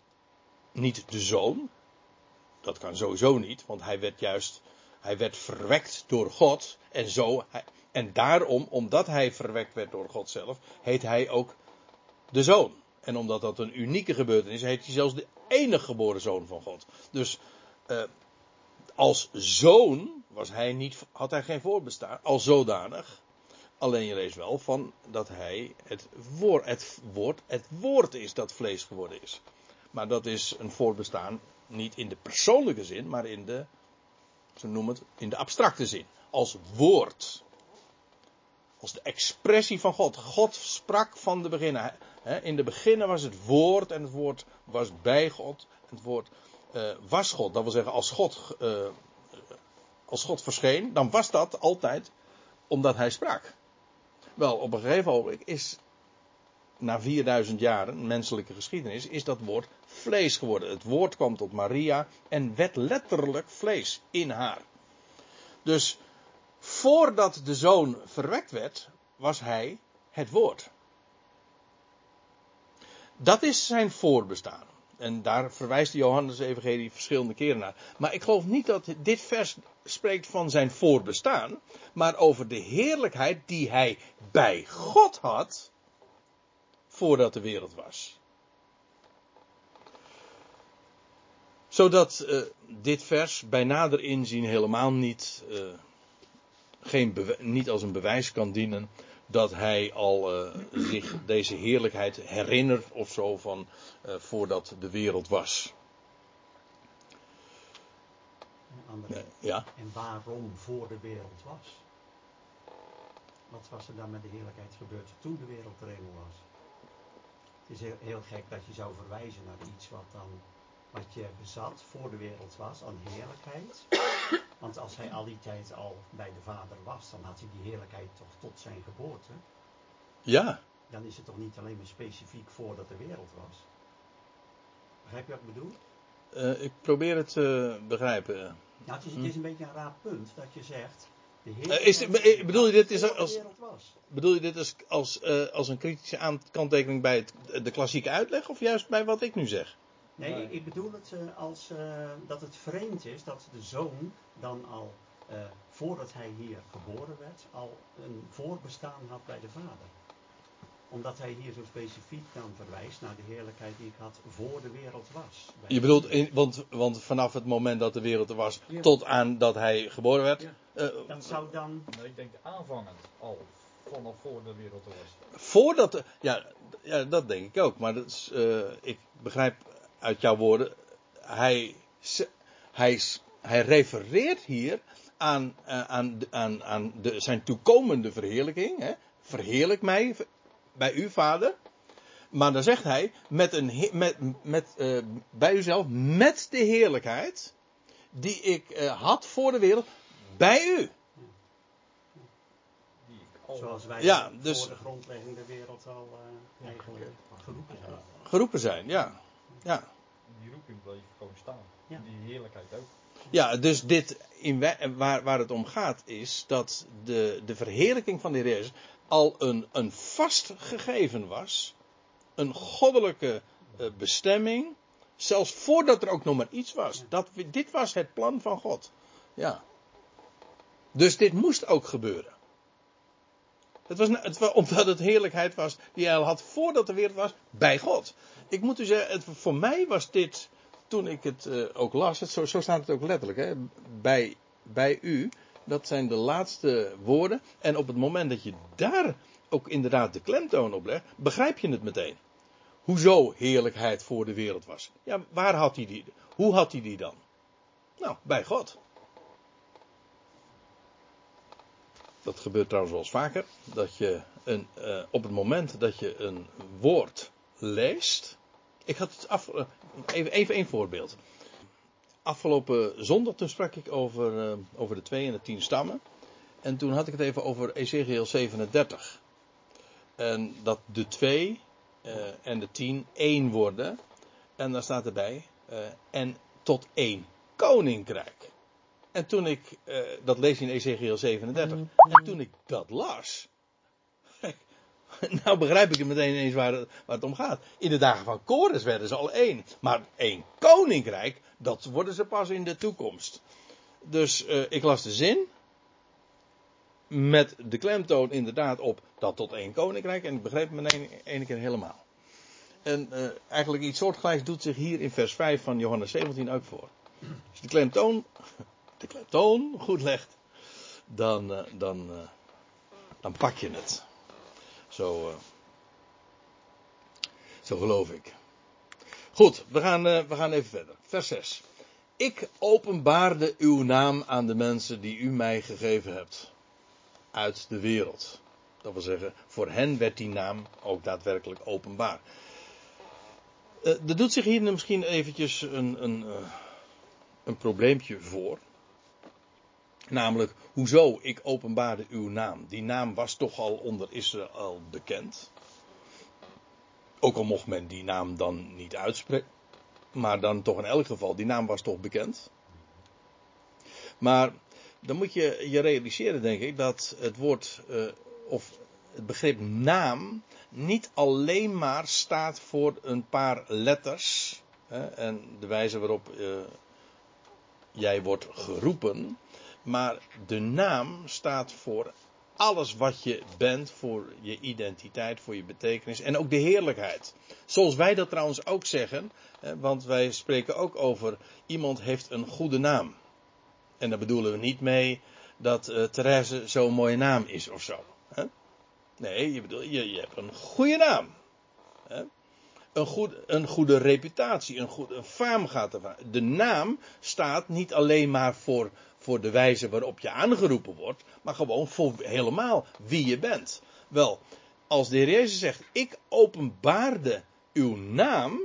niet de zoon. Dat kan sowieso niet, want hij werd juist, hij werd verwekt door God. En zo, en daarom, omdat hij verwekt werd door God zelf, heet hij ook de zoon. En omdat dat een unieke gebeurtenis is, heet hij zelfs de enige geboren zoon van God. Dus uh, als zoon was hij niet, had hij geen voorbestaan, als zodanig. Alleen je leest wel van dat hij het woord, het woord, het woord is dat vlees geworden is. Maar dat is een voorbestaan niet in de persoonlijke zin, maar in de, ze noemen het, in de abstracte zin. Als woord. Als de expressie van God. God sprak van de beginnen. In de beginnen was het woord en het woord was bij God. Het woord uh, was God. Dat wil zeggen, als God, uh, als God verscheen, dan was dat altijd omdat hij sprak. Wel, op een gegeven moment is, na 4000 jaren menselijke geschiedenis, is dat woord vlees geworden. Het woord kwam tot Maria en werd letterlijk vlees in haar. Dus voordat de zoon verwekt werd, was hij het woord. Dat is zijn voorbestaan. En daar verwijst de Johannes Evangelie verschillende keren naar. Maar ik geloof niet dat dit vers spreekt van zijn voorbestaan, maar over de heerlijkheid die hij bij God had voordat de wereld was. Zodat uh, dit vers bij nader inzien helemaal niet, uh, geen niet als een bewijs kan dienen dat hij al uh, zich deze heerlijkheid herinnert of zo van voordat de wereld was. André, ja. En waarom voor de wereld was? Wat was er dan met de heerlijkheid gebeurd toen de wereld er was? Het is heel, heel gek dat je zou verwijzen naar iets wat dan wat je bezat voor de wereld was aan heerlijkheid. [COUGHS] Want als hij al die tijd al bij de Vader was, dan had hij die heerlijkheid toch tot zijn geboorte. Ja. Dan is het toch niet alleen maar specifiek voordat de wereld was. Begrijp je wat ik bedoel? Uh, ik probeer het te begrijpen. Nou, het, is, het is een beetje een raar punt dat je zegt, Uh, is, bedoel je dit is als, bedoel je dit als, als, als een kritische kanttekening bij het, de klassieke uitleg of juist bij wat ik nu zeg? Nee, ik bedoel het uh, als dat het vreemd is dat de zoon dan al voordat hij hier geboren werd, al een voorbestaan had bij de vader omdat hij hier zo specifiek dan verwijst naar de heerlijkheid die ik had voor de wereld was. Je bedoelt, in, want, want vanaf het moment dat de wereld er was, tot aan dat hij geboren werd. Ja. Uh, dat zou dan. Nee, ik denk aanvangend al, vanaf voor de wereld er was. Voordat, ja, ja dat denk ik ook. Maar dat is, uh, ik begrijp uit jouw woorden, hij, hij, hij refereert hier aan, uh, aan, aan, aan de, zijn toekomende verheerlijking. Hè? Verheerlijk mij, bij u, vader. Maar dan zegt hij, met een, met, met, uh, bij uzelf, met de heerlijkheid die ik uh, had voor de wereld, bij u. Zoals wij ja, dus, voor de grondlegging der wereld al uh, eigenlijk geroepen zijn. Geroepen zijn, ja. ja. Die roeping bleef gewoon staan. Ja. Die heerlijkheid ook. Ja, dus dit, in, waar, waar het om gaat is dat de, de verheerlijking van de Heer al een, een vast gegeven was. Een goddelijke uh, bestemming. Zelfs voordat er ook nog maar iets was. Dat, dit was het plan van God. Ja. Dus dit moest ook gebeuren. Het was, het omdat het heerlijkheid was die hij al had voordat de wereld was bij God. Ik moet u zeggen, het, voor mij was dit, toen ik het uh, ook las, het, zo, zo, staat het ook letterlijk, hè, bij, bij u, dat zijn de laatste woorden. En op het moment dat je daar ook inderdaad de klemtoon op legt, begrijp je het meteen. Hoezo heerlijkheid voor de wereld was. Ja, waar had hij die? Hoe had hij die dan? Nou, bij God. Dat gebeurt trouwens wel eens vaker. Dat je een, uh, op het moment dat je een woord leest. Ik had het af. Uh, even, even één voorbeeld afgelopen zondag toen sprak ik over, uh, over de twee en de tien stammen. En toen had ik het even over Ezekiel 37. En dat de twee en de tien één worden. En dan staat erbij, en tot één koninkrijk. En toen ik, dat lees in Ezekiel 37. En toen ik dat las. [LAUGHS] nou begrijp ik het meteen eens waar het, waar het om gaat. In de dagen van Kores werden ze al één. Maar één koninkrijk, dat worden ze pas in de toekomst. Dus uh, ik las de zin. Met de klemtoon inderdaad op dat tot één koninkrijk. En ik begreep het meteen ene keer helemaal. En uh, eigenlijk iets soortgelijks doet zich hier in vers 5 van Johannes 17 ook voor. Je de klemtoon, de klemtoon goed legt, dan, uh, dan, dan pak je het. Zo, zo geloof ik. Goed, we gaan, we gaan even verder. Vers 6. Ik openbaarde uw naam aan de mensen die u mij gegeven hebt. Uit de wereld. Dat wil zeggen, voor hen werd die naam ook daadwerkelijk openbaar. Er doet zich hier misschien eventjes een, een, een probleempje voor. Namelijk, hoezo ik openbaarde uw naam? Die naam was toch al onder Israël bekend. Ook al mocht men die naam dan niet uitspreken. Maar dan toch in elk geval, die naam was toch bekend. Maar dan moet je je realiseren, denk ik, dat het woord uh, of het begrip naam niet alleen maar staat voor een paar letters. Hè, en de wijze waarop uh, jij wordt geroepen. Maar de naam staat voor alles wat je bent, voor je identiteit, voor je betekenis en ook de heerlijkheid. Zoals wij dat trouwens ook zeggen, want wij spreken ook over iemand heeft een goede naam. En daar bedoelen we niet mee dat uh, Therese zo'n mooie naam is of zo. Hè? Nee, je, bedoelt, je, je hebt een goede naam. Hè? Een, goed, een goede reputatie, een goede een faam gaat ervan. De naam staat niet alleen maar voor voor de wijze waarop je aangeroepen wordt, maar gewoon voor helemaal wie je bent. Wel, als de Heer Jezus zegt, ik openbaarde uw naam,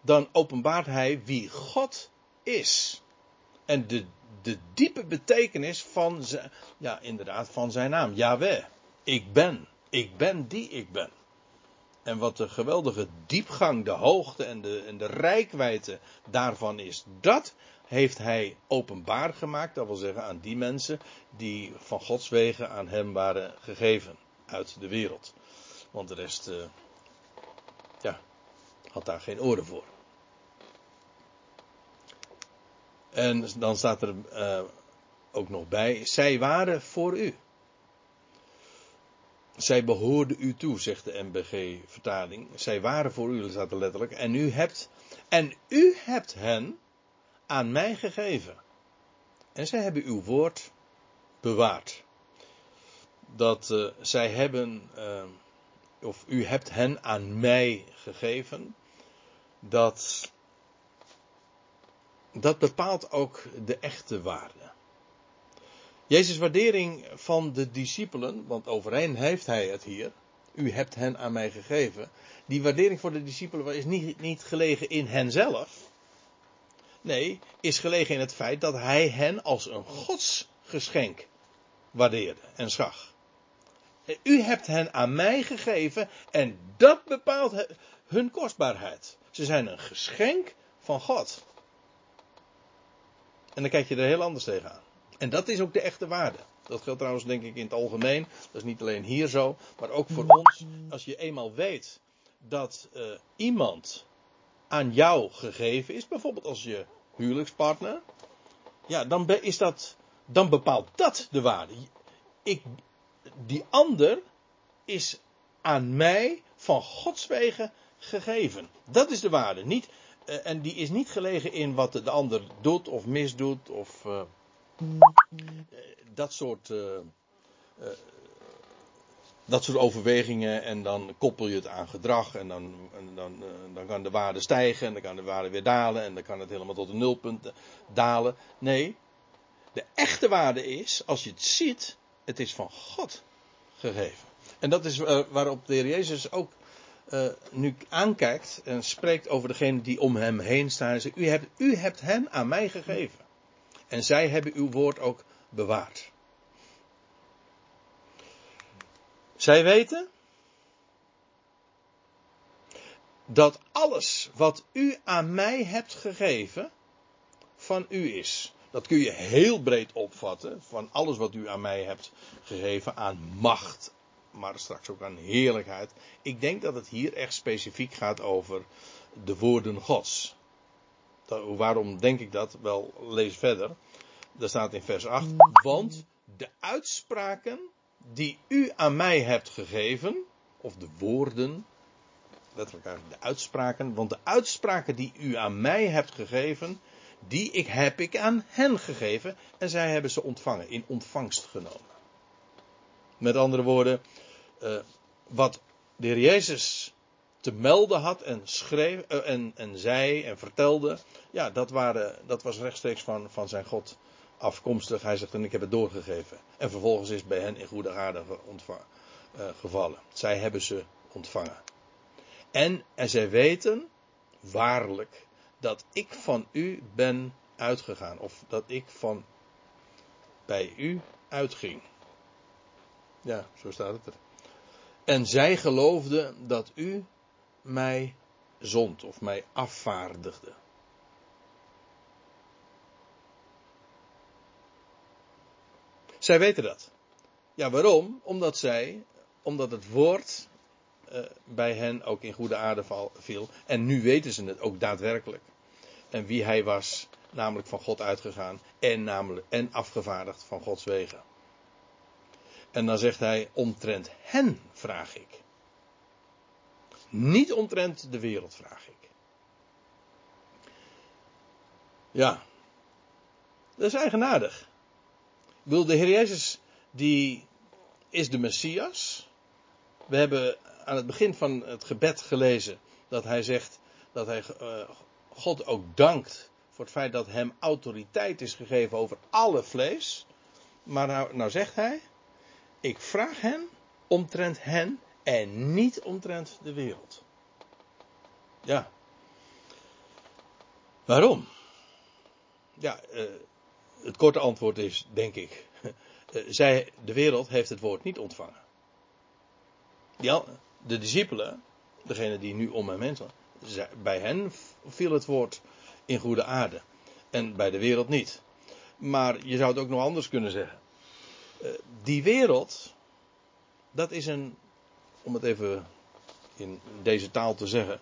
dan openbaart hij wie God is. En de, de diepe betekenis van zijn, ja inderdaad, van zijn naam, Yahweh. Ik ben, ik ben die ik ben. En wat de geweldige diepgang, de hoogte en de, en de rijkwijde daarvan is, dat heeft hij openbaar gemaakt. Dat wil zeggen aan die mensen die van Gods wegen aan hem waren gegeven uit de wereld. Want de rest, uh, ja, had daar geen oren voor. En dan staat er uh, ook nog bij, zij waren voor u. Zij behoorden u toe, zegt de MBG-vertaling. Zij waren voor u, staat er letterlijk. En u hebt, en u hebt hen aan mij gegeven. En zij hebben uw woord bewaard. Dat uh, zij hebben, uh, of u hebt hen aan mij gegeven. Dat, dat bepaalt ook de echte waarde. Jezus' waardering van de discipelen, want overeen heeft hij het hier. U hebt hen aan mij gegeven. Die waardering voor de discipelen is niet, niet gelegen in henzelf. Nee, is gelegen in het feit dat hij hen als een godsgeschenk waardeerde en zag. U hebt hen aan mij gegeven en dat bepaalt hun kostbaarheid. Ze zijn een geschenk van God. En dan kijk je er heel anders tegenaan. En dat is ook de echte waarde. Dat geldt trouwens denk ik in het algemeen. Dat is niet alleen hier zo, maar ook voor ons. Als je eenmaal weet dat uh, iemand aan jou gegeven is, bijvoorbeeld als je huwelijkspartner, ja, dan is dat, dan bepaalt dat de waarde. Ik, die ander is aan mij van Gods wegen gegeven. Dat is de waarde. Niet, uh, en die is niet gelegen in wat de ander doet of misdoet of uh, dat soort. Dat soort overwegingen en dan koppel je het aan gedrag en dan, en dan, uh, dan kan de waarde stijgen en dan kan de waarde weer dalen en dan kan het helemaal tot een nulpunt dalen. Nee, de echte waarde is, als je het ziet, het is van God gegeven. En dat is uh, waarop de Heer Jezus ook nu aankijkt en spreekt over degene die om hem heen staan. En zegt, u, hebt, u hebt hen aan mij gegeven. En zij hebben uw woord ook bewaard. Zij weten dat alles wat u aan mij hebt gegeven van u is. Dat kun je heel breed opvatten. Van alles wat u aan mij hebt gegeven aan macht. Maar straks ook aan heerlijkheid. Ik denk dat het hier echt specifiek gaat over de woorden Gods. Waarom denk ik dat? Wel, lees verder. Daar staat in vers 8. Want de uitspraken die u aan mij hebt gegeven, of de woorden, letterlijk eigenlijk de uitspraken, want de uitspraken die u aan mij hebt gegeven, die ik, heb ik aan hen gegeven en zij hebben ze ontvangen, in ontvangst genomen. Met andere woorden, uh, wat de heer Jezus te melden had en schreef uh, en, en zei en vertelde, ja, dat, waren, dat was rechtstreeks van, van zijn God afkomstig. Hij zegt, en ik heb het doorgegeven. En vervolgens is bij hen in goede aarde uh, gevallen. Zij hebben ze ontvangen. En, en zij weten waarlijk dat ik van u ben uitgegaan. Of dat ik van bij u uitging. Ja, zo staat het er. En zij geloofden dat u mij zond of mij afvaardigde. Zij weten dat. Ja, waarom? Omdat zij, omdat het woord uh, bij hen ook in goede aarde viel. En nu weten ze het ook daadwerkelijk. En wie hij was, namelijk van God uitgegaan en, namelijk, en afgevaardigd van Gods wegen. En dan zegt hij, omtrent hen vraag ik. Niet omtrent de wereld vraag ik. Ja, dat is eigenaardig. Wil de Heer Jezus, die is de Messias. We hebben aan het begin van het gebed gelezen dat hij zegt dat hij uh, God ook dankt voor het feit dat hem autoriteit is gegeven over alle vlees. Maar nou, nou zegt hij, ik vraag hen omtrent hen en niet omtrent de wereld. Ja. Waarom? Ja, uh, het korte antwoord is, denk ik, [LAUGHS] eh, zij, de wereld heeft het woord niet ontvangen. Ja, de discipelen, degene die nu om hem heen staan, bij hen viel het woord in goede aarde. En bij de wereld niet. Maar je zou het ook nog anders kunnen zeggen. Eh, die wereld, dat is een, om het even in deze taal te zeggen.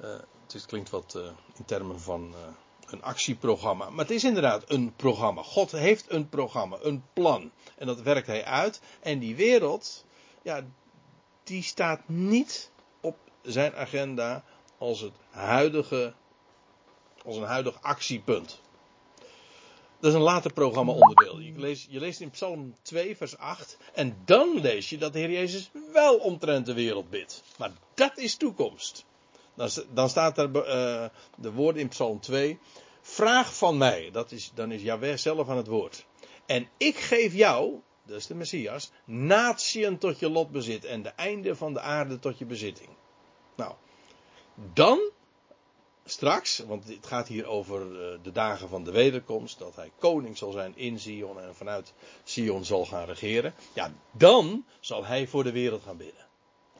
Uh, het klinkt wat in termen van een actieprogramma. Maar het is inderdaad een programma. God heeft een programma, een plan. En dat werkt hij uit. En die wereld, ja, die staat niet op zijn agenda als het huidige, als een huidig actiepunt. Dat is een later programma onderdeel. Je leest, je leest in Psalm 2, vers 8. En dan lees je dat de Heer Jezus wel omtrent de wereld bidt. Maar dat is toekomst. Dan, dan staat er uh, de woorden in Psalm 2. Vraag van mij. Dat is, dan is zelf aan het woord. En ik geef jou, dat is de Messias, natieën tot je lotbezit en de einde van de aarde tot je bezitting. Nou, dan straks, want het gaat hier over eh, de dagen van de wederkomst, dat hij koning zal zijn in Sion en vanuit Sion zal gaan regeren. Ja, dan zal hij voor de wereld gaan bidden.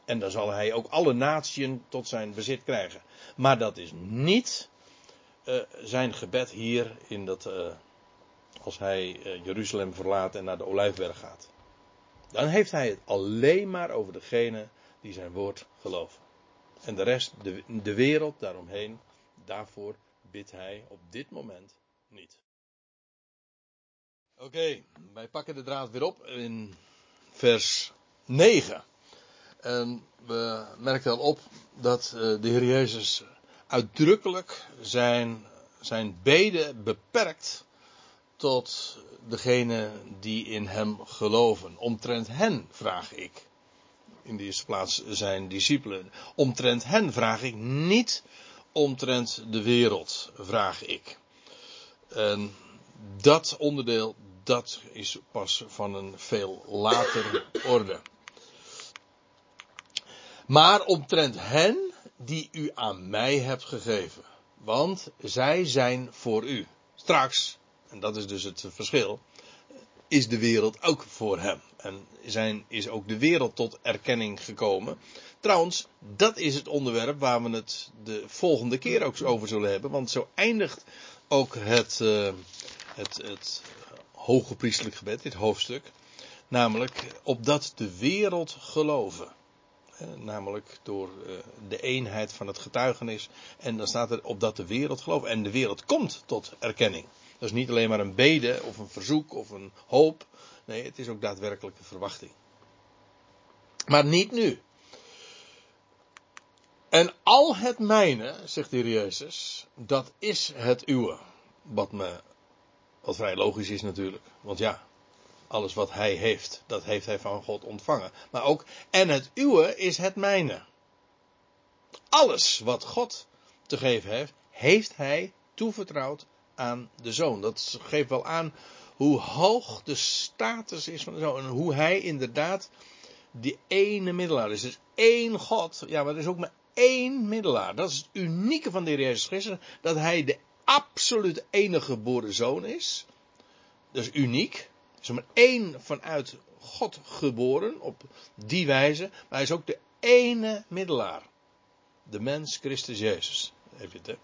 En dan zal hij ook alle naties tot zijn bezit krijgen. Maar dat is niet uh, zijn gebed hier in dat, uh, als hij Jeruzalem verlaat en naar de Olijfberg gaat. Dan heeft hij het alleen maar over degene die zijn woord geloven. En de rest, de, de wereld daaromheen, daarvoor bidt hij op dit moment niet. Oké, wij pakken de draad weer op in vers 9. En we merken al op dat eh, de Heer Jezus uitdrukkelijk zijn, zijn beden beperkt tot degene die in hem geloven. Omtrent hen vraag ik. In de eerste plaats zijn discipelen. Omtrent hen vraag ik niet omtrent de wereld, vraag ik. En dat onderdeel, dat is pas van een veel later orde. Maar omtrent hen die u aan mij hebt gegeven. Want zij zijn voor u. Straks, en dat is dus het verschil, is de wereld ook voor hem. En zijn, is ook de wereld tot erkenning gekomen. Trouwens, dat is het onderwerp waar we het de volgende keer ook over zullen hebben. Want zo eindigt ook het, uh, het, het hoge priestelijk gebed, dit hoofdstuk. Namelijk, opdat de wereld geloven. Eh, namelijk door uh, de eenheid van het getuigenis. En dan staat er opdat de wereld gelooft. En de wereld komt tot erkenning. Dat is niet alleen maar een bede of een verzoek of een hoop. Nee, het is ook daadwerkelijk een verwachting. Maar niet nu. En al het mijne, zegt de heer Jezus, dat is het uwe. Wat me, wat vrij logisch is natuurlijk. Want ja, alles wat hij heeft, dat heeft hij van God ontvangen. Maar ook, en het uwe is het mijne. Alles wat God te geven heeft, heeft hij toevertrouwd aan de zoon. Dat geeft wel aan hoe hoog de status is van de zoon. En hoe hij inderdaad die ene middelaar is. Dus één God. Ja, maar er is ook maar één middelaar. Dat is het unieke van de Heer Jezus Christus. Dat hij de absoluut enige geboren zoon is. Dat is uniek. Is maar één vanuit God geboren. Op die wijze. Maar hij is ook de ene middelaar. De mens Christus Jezus. Heb je het?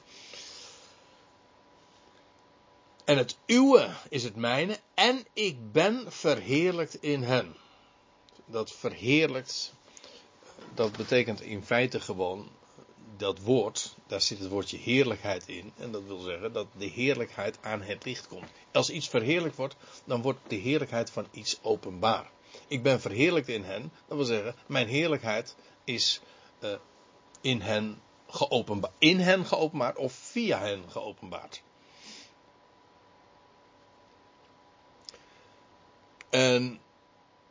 En het uwe is het mijne. En ik ben verheerlijkt in hen. Dat verheerlijkt dat betekent in feite gewoon dat woord, daar zit het woordje heerlijkheid in. En dat wil zeggen dat de heerlijkheid aan het licht komt. Als iets verheerlijkt wordt, dan wordt de heerlijkheid van iets openbaar. Ik ben verheerlijkt in hen, dat wil zeggen, mijn heerlijkheid is uh, in hen geopenbaard. In hen geopenbaard of via hen geopenbaard. En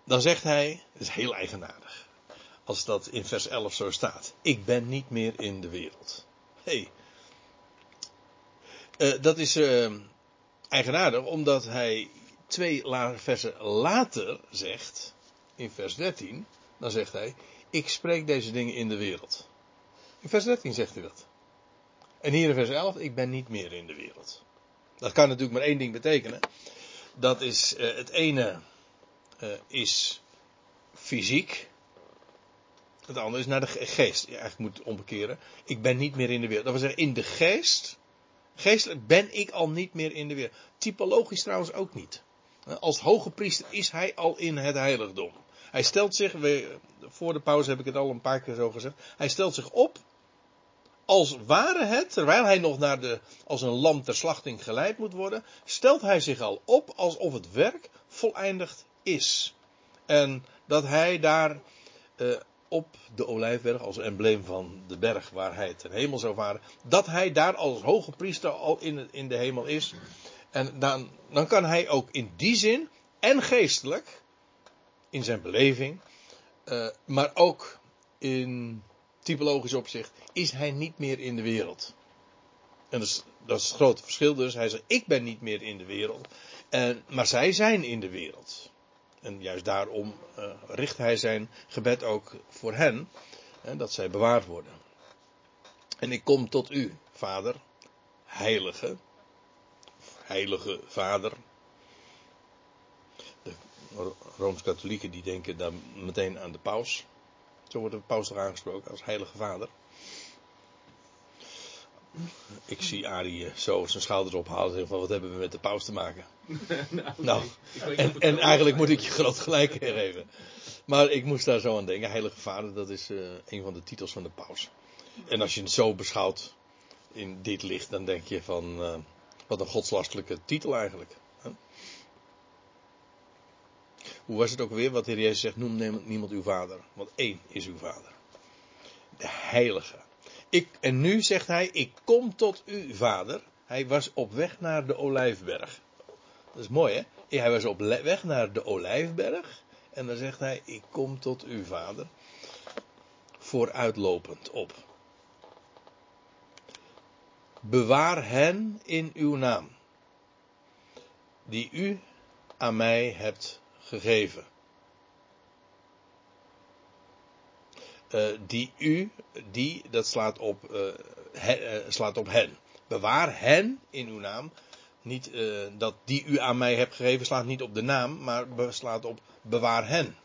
dan zegt hij, het is heel eigenaardig als dat in vers 11 zo staat. Ik ben niet meer in de wereld. Hey. Uh, dat is uh, eigenaardig, omdat hij twee versen later zegt, in vers 13, dan zegt hij, ik spreek deze dingen in de wereld. In vers 13 zegt hij dat. En hier in vers 11, ik ben niet meer in de wereld. Dat kan natuurlijk maar één ding betekenen. Dat is, uh, het ene is fysiek, Het andere is naar de geest. Je eigenlijk moet omkeren. Ik ben niet meer in de wereld. Dat wil zeggen, in de geest. Geestelijk ben ik al niet meer in de wereld. Typologisch trouwens ook niet. Als hoge priester is hij al in het heiligdom. Hij stelt zich, voor de pauze heb ik het al een paar keer zo gezegd. Hij stelt zich op als ware het, terwijl hij nog naar de, als een lam ter slachting geleid moet worden, stelt hij zich al op alsof het werk voleindigd is. En dat hij daar uh, op de Olijfberg, als embleem van de berg waar hij ten hemel zou varen, dat hij daar als hoge priester al in, in de hemel is. En dan, dan kan hij ook in die zin, en geestelijk, in zijn beleving, uh, maar ook in typologisch opzicht, is hij niet meer in de wereld. En dat is, dat is het grote verschil dus. Hij zegt, ik ben niet meer in de wereld. En, maar zij zijn in de wereld. En juist daarom uh, richt hij zijn gebed ook voor hen. Dat zij bewaard worden. En ik kom tot u, Vader, heilige, heilige Vader. De Rooms-Katholieken die denken dan meteen aan de paus. Zo wordt de paus toch aangesproken als heilige vader. Ik zie Arie eh, zo zijn schouders ophalen en zeggen van wat hebben we met de paus te maken. [LAUGHS] nou, nou en, en eigenlijk moet ik je groot gelijk [LAUGHS] geven. Maar ik moest daar zo aan denken. Heilige Vader, dat is uh, een van de titels van de paus. En als je het zo beschouwt in dit licht, dan denk je van uh, wat een godslastelijke titel eigenlijk. Hoe was het ook weer wat de Heer Jezus zegt? Noem niemand uw vader, want één is uw vader. De heilige. Ik, en nu zegt hij, ik kom tot u, vader. Hij was op weg naar de Olijfberg. Dat is mooi, hè? Hij was op weg naar de Olijfberg. En dan zegt hij, ik kom tot u, vader. Vooruitlopend op. Bewaar hen in uw naam. Die u aan mij hebt gegeven. Die u, die, dat slaat op, he, uh, slaat op hen. Bewaar hen in uw naam. Niet dat die u aan mij hebt gegeven slaat niet op de naam, maar slaat op bewaar hen.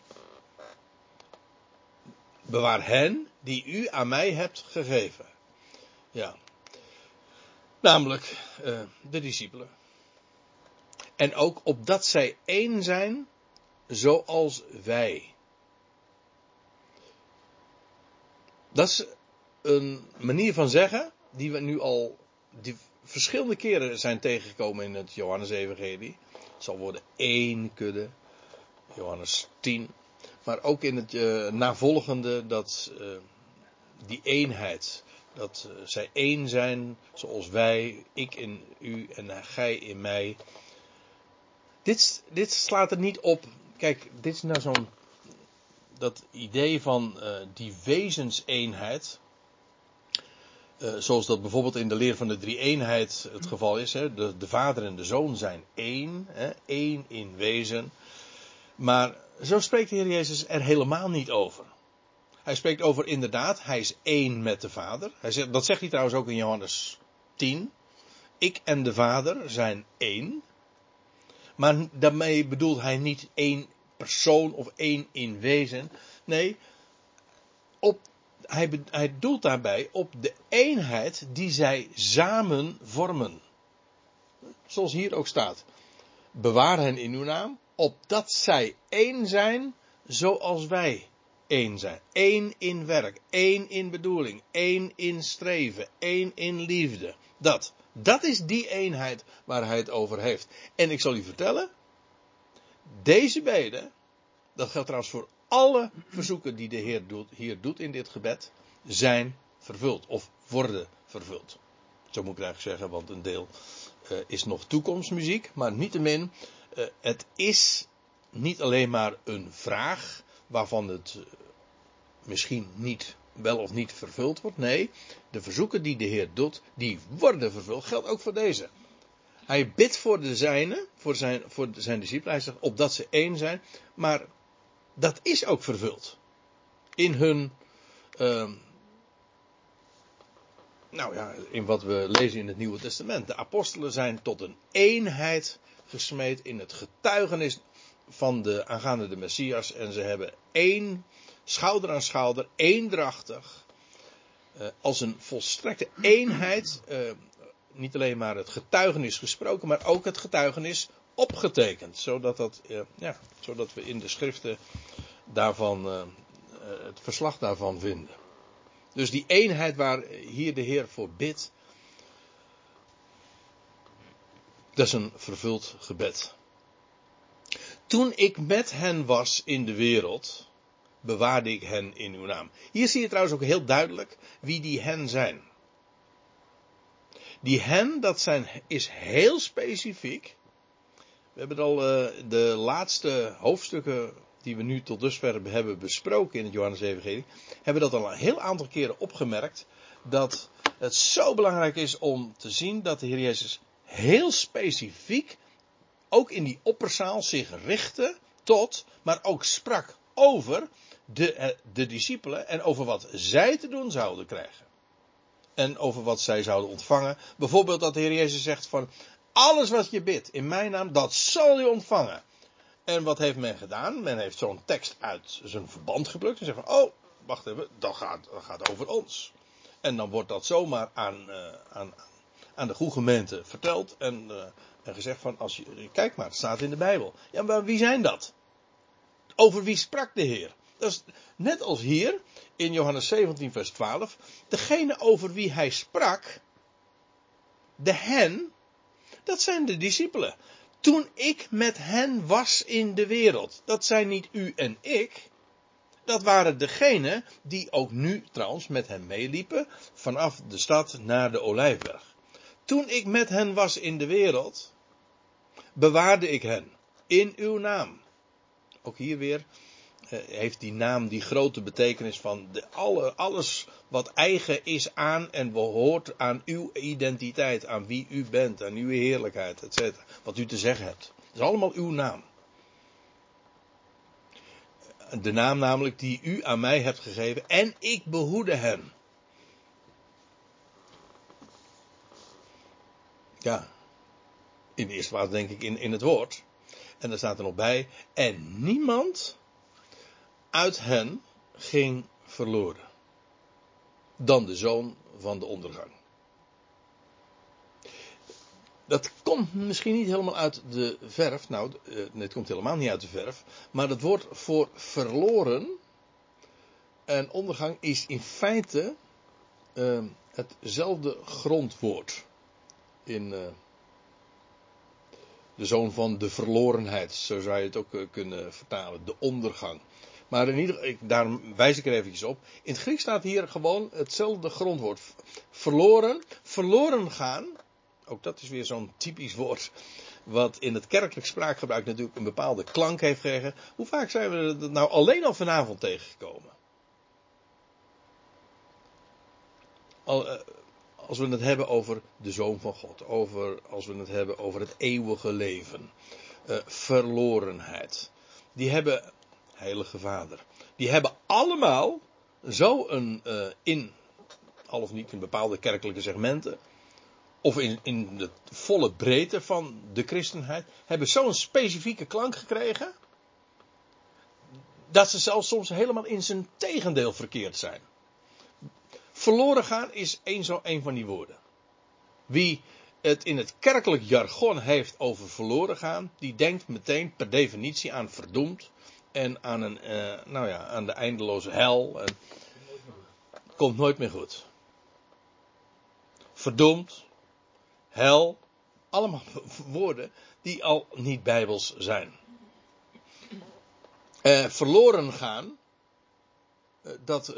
Bewaar hen die u aan mij hebt gegeven. Ja. Namelijk de discipelen. En ook opdat zij één zijn zoals wij. Dat is een manier van zeggen die we nu al die verschillende keren zijn tegengekomen in het Johannes-evangelie. Het zal worden één kudde, Johannes 10. Maar ook in het uh, navolgende dat uh, die eenheid, dat uh, zij één zijn zoals wij, ik in u en gij in mij. Dit, dit slaat er niet op kijk, dit is nou zo'n. Dat idee van uh, die wezenseenheid. Uh, zoals dat bijvoorbeeld in de leer van de drie-eenheid het geval is. Hè? De, de vader en de zoon zijn één. Hè? één in wezen. Maar zo spreekt de Heer Jezus er helemaal niet over. Hij spreekt over inderdaad, hij is één met de vader. Hij zegt, dat zegt hij trouwens ook in Johannes 10. Ik en de vader zijn één. Maar daarmee bedoelt hij niet één persoon of één in wezen. Nee, op, hij, hij doelt daarbij op de eenheid die zij samen vormen. Zoals hier ook staat. Bewaar hen in uw naam, opdat zij één zijn zoals wij één zijn. Eén in werk, één in bedoeling, één in streven, één in liefde. Dat. Dat is die eenheid waar hij het over heeft. En ik zal u vertellen, deze beden, dat geldt trouwens voor alle verzoeken die de Heer doet, hier doet in dit gebed, zijn vervuld of worden vervuld. Zo moet ik eigenlijk zeggen, want een deel uh, is nog toekomstmuziek, maar niettemin, uh, het is niet alleen maar een vraag waarvan het uh, misschien niet wel of niet vervuld wordt. Nee, de verzoeken die de Heer doet, die worden vervuld. Geldt ook voor deze. Hij bidt voor de zijne, voor zijn, voor zijn discipelen. Hij zegt opdat ze één zijn. Maar dat is ook vervuld. In hun. Uh, nou ja, in wat we lezen in het Nieuwe Testament. De apostelen zijn tot een eenheid gesmeed in het getuigenis van de aangaande de Messias. En ze hebben één schouder aan schouder, eendrachtig, uh, als een volstrekte eenheid, uh, niet alleen maar het getuigenis gesproken, maar ook het getuigenis opgetekend, zodat, dat, uh, ja, zodat we in de schriften daarvan, het verslag daarvan vinden. Dus die eenheid waar hier de Heer voor bidt, dat is een vervuld gebed. Toen ik met hen was in de wereld, bewaarde ik hen in uw naam. Hier zie je trouwens ook heel duidelijk wie die hen zijn. Die hen, dat zijn, is heel specifiek. We hebben al uh, de laatste hoofdstukken die we nu tot dusver hebben besproken in het Johannes Evangelie, hebben dat al een heel aantal keren opgemerkt dat het zo belangrijk is om te zien dat de Heer Jezus heel specifiek ook in die opperzaal zich richtte tot, maar ook sprak over de, eh, de discipelen en over wat zij te doen zouden krijgen. En over wat zij zouden ontvangen. Bijvoorbeeld dat de Heer Jezus zegt van alles wat je bidt in mijn naam, dat zal je ontvangen. En wat heeft men gedaan? Men heeft zo'n tekst uit zijn verband geplukt en zegt van oh, wacht even, dat gaat, dat gaat over ons. En dan wordt dat zomaar aan, uh, aan, aan de goede gemeente verteld en, uh, en gezegd van als je, kijk maar, het staat in de Bijbel. Ja, maar wie zijn dat? Over wie sprak de Heer? Net als hier in Johannes 17, vers 12. Degene over wie hij sprak, de hen, dat zijn de discipelen. Toen ik met hen was in de wereld. Dat zijn niet u en ik. Dat waren degenen die ook nu trouwens met hem meeliepen vanaf de stad naar de Olijfberg. Toen ik met hen was in de wereld, bewaarde ik hen in uw naam. Ook hier weer heeft die naam die grote betekenis van de alle, alles wat eigen is aan en behoort aan uw identiteit, aan wie u bent, aan uw heerlijkheid, etc. Wat u te zeggen hebt. Dat is allemaal uw naam. De naam namelijk die u aan mij hebt gegeven en ik behoede hen. Ja, in de eerste plaats denk ik in, in het woord. En daar staat er nog bij. En niemand uit hen ging verloren. Dan de zoon van de ondergang. Dat komt misschien niet helemaal uit de verf. Nou, eh, het komt helemaal niet uit de verf. Maar het woord voor verloren en ondergang is in feite uh, hetzelfde grondwoord. In uh, de zoon van de verlorenheid, zo zou je het ook uh, kunnen vertalen. De ondergang. Maar in ieder geval, daarom wijs ik er eventjes op. In het Grieks staat hier gewoon hetzelfde grondwoord. Verloren, verloren gaan. Ook dat is weer zo'n typisch woord. Wat in het kerkelijk spraakgebruik natuurlijk een bepaalde klank heeft gekregen. Hoe vaak zijn we dat nou alleen al vanavond tegengekomen? Al, eh, als we het hebben over de Zoon van God. Over, als we het hebben over het eeuwige leven. Uh, verlorenheid. Die hebben Heilige Vader. Die hebben allemaal zo een uh, in, al of niet in bepaalde kerkelijke segmenten, of in, in de volle breedte van de christenheid, hebben zo'n specifieke klank gekregen, dat ze zelfs soms helemaal in zijn tegendeel verkeerd zijn. Verloren gaan is één zo een van die woorden. Wie het in het kerkelijk jargon heeft over verloren gaan, die denkt meteen per definitie aan verdoemd, en aan, een, uh, nou ja, aan de eindeloze hel. En komt nooit meer goed. Verdoemd, hel, allemaal [LAUGHS] woorden die al niet bijbels zijn. Uh, verloren gaan, dat,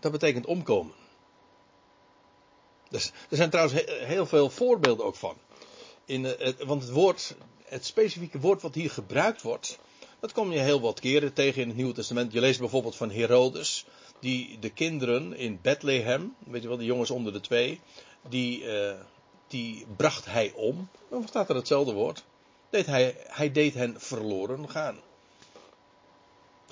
dat betekent omkomen. Dus, er zijn trouwens heel veel voorbeelden ook van. In, want het woord, het specifieke woord wat hier gebruikt wordt, dat kom je heel wat keren tegen in het Nieuwe Testament. Je leest bijvoorbeeld van Herodes, die de kinderen in Bethlehem, weet je wel, de jongens onder de twee, die, uh, die bracht hij om. Dan staat er hetzelfde woord. Deed hij, hij deed hen verloren gaan.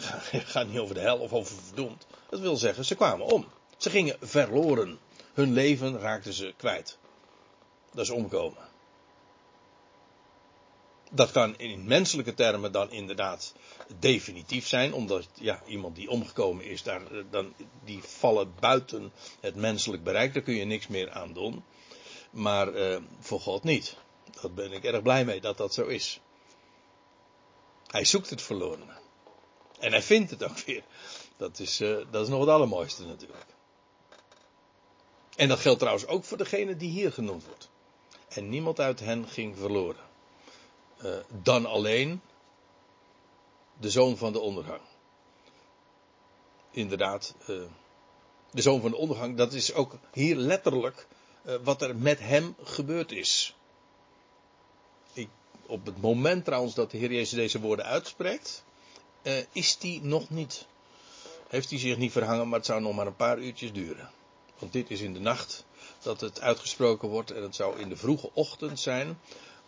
Het gaat niet over de hel of over verdoemd. Dat wil zeggen, ze kwamen om. Ze gingen verloren. Hun leven raakten ze kwijt. Dat is omkomen. Dat kan in menselijke termen dan inderdaad definitief zijn, omdat ja, iemand die omgekomen is, daar, dan, die vallen buiten het menselijk bereik, daar kun je niks meer aan doen. Maar uh, voor God niet. Daar ben ik erg blij mee dat dat zo is. Hij zoekt het verlorene. En hij vindt het ook weer. Dat is, uh, dat is nog het allermooiste natuurlijk. En dat geldt trouwens ook voor degene die hier genoemd wordt. En niemand uit hen ging verloren. Uh, dan alleen de zoon van de ondergang. Inderdaad, uh, de zoon van de ondergang, dat is ook hier letterlijk uh, wat er met hem gebeurd is. Ik, op het moment trouwens dat de Heer Jezus deze woorden uitspreekt, is die nog niet. Heeft hij zich niet verhangen, maar het zou nog maar een paar uurtjes duren. Want dit is in de nacht dat het uitgesproken wordt en het zou in de vroege ochtend zijn.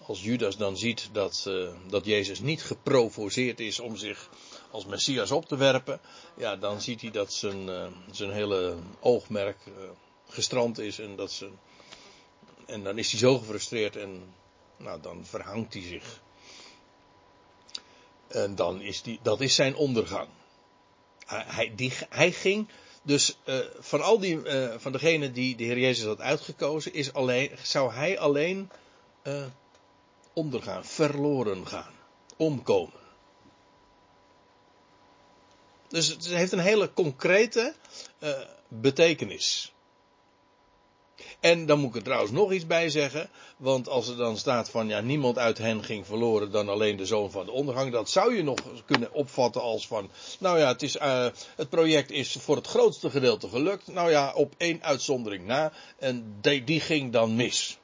Als Judas dan ziet dat, uh, dat Jezus niet geprovoceerd is om zich als Messias op te werpen, ja, dan ziet hij dat zijn, uh, zijn hele oogmerk uh, gestrand is en dat ze, en dan is hij zo gefrustreerd en nou, dan verhangt hij zich. En dan is die, dat is zijn ondergang. Hij, die, hij ging dus van al die, van degenen die de Heer Jezus had uitgekozen, is alleen, zou hij alleen ondergaan, verloren gaan, omkomen. Dus het heeft een hele concrete betekenis. En dan moet ik er trouwens nog iets bij zeggen. Want als er dan staat van ja, niemand uit hen ging verloren dan alleen de zoon van de ondergang. Dat zou je nog kunnen opvatten als van. Nou ja, het, is, uh, het project is voor het grootste gedeelte gelukt. Nou ja, op één uitzondering na. En die, die ging dan mis.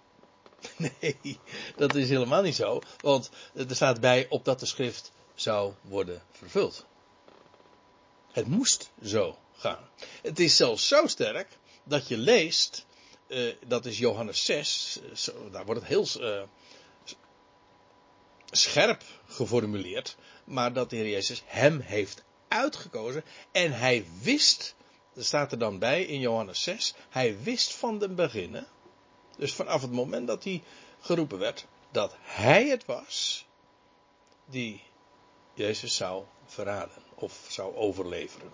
[LAUGHS] Nee, dat is helemaal niet zo. Want er staat bij opdat de schrift zou worden vervuld. Het moest zo gaan. Het is zelfs zo sterk dat je leest uh, dat is Johannes 6. Zo, daar wordt het heel uh, scherp geformuleerd. Maar dat de Heer Jezus hem heeft uitgekozen. En hij wist, er staat er dan bij in Johannes 6. Hij wist van den beginnen. Dus vanaf het moment dat hij geroepen werd. Dat hij het was. Die Jezus zou verraden. Of zou overleveren.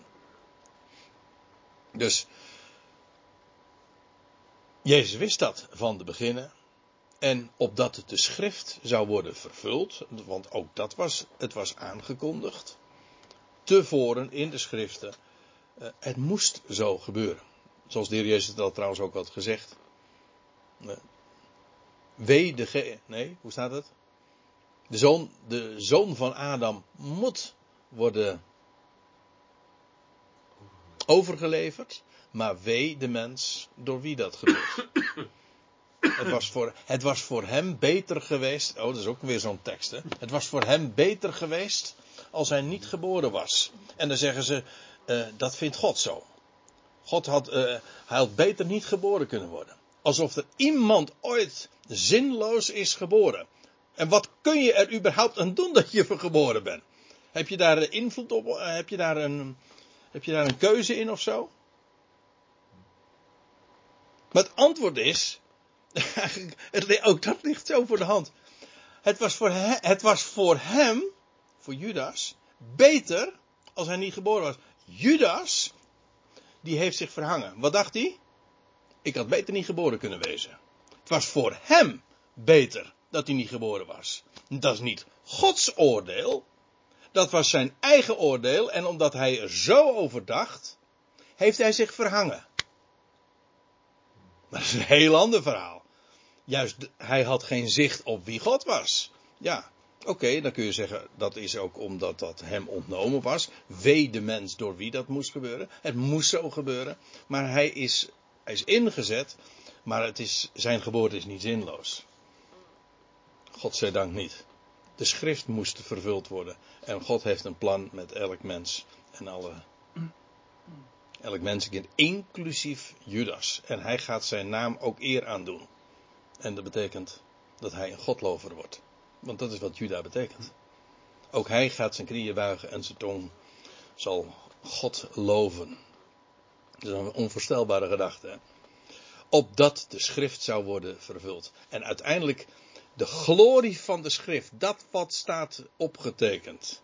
Dus Jezus wist dat van de beginnen. En opdat het de schrift zou worden vervuld, want ook dat was, het was aangekondigd. Tevoren in de schriften. Uh, het moest zo gebeuren. Zoals de heer Jezus al trouwens ook had gezegd. Wee de ge nee, hoe staat het? De zoon, de zoon van Adam moet worden overgeleverd. Maar wee de mens door wie dat gebeurt. [COUGHS] Het was, voor, het was voor hem beter geweest. Oh, dat is ook weer zo'n tekst. Hè? Het was voor hem beter geweest als hij niet geboren was. En dan zeggen ze: uh, dat vindt God zo. God had, uh, hij had beter niet geboren kunnen worden. Alsof er iemand ooit zinloos is geboren. En wat kun je er überhaupt aan doen dat je geboren bent? Heb je daar invloed op? Heb je daar een, heb je daar een keuze in of zo? Maar het antwoord is, [LAUGHS] ook dat ligt zo voor de hand. Het was voor, hem, het was voor hem, voor Judas, beter als hij niet geboren was. Judas, die heeft zich verhangen. Wat dacht hij? Ik had beter niet geboren kunnen wezen. Het was voor hem beter dat hij niet geboren was. Dat is niet Gods oordeel. Dat was zijn eigen oordeel. En omdat hij er zo over dacht, heeft hij zich verhangen. Dat is een heel ander verhaal. Juist, hij had geen zicht op wie God was. Ja, oké, dan kun je zeggen dat is ook omdat dat hem ontnomen was. Wee de mens door wie dat moest gebeuren. Het moest zo gebeuren. Maar hij is, hij is ingezet, maar het is, zijn geboorte is niet zinloos. God zij dank niet. De schrift moest vervuld worden. En God heeft een plan met elk mens en alle elk mensenkind, inclusief Judas. En hij gaat zijn naam ook eer aandoen. En dat betekent dat hij een godlover wordt. Want dat is wat Juda betekent. Ook hij gaat zijn knieën buigen en zijn tong zal God loven. Dat is een onvoorstelbare gedachte. Opdat de schrift zou worden vervuld. En uiteindelijk De glorie van de schrift, dat wat staat opgetekend,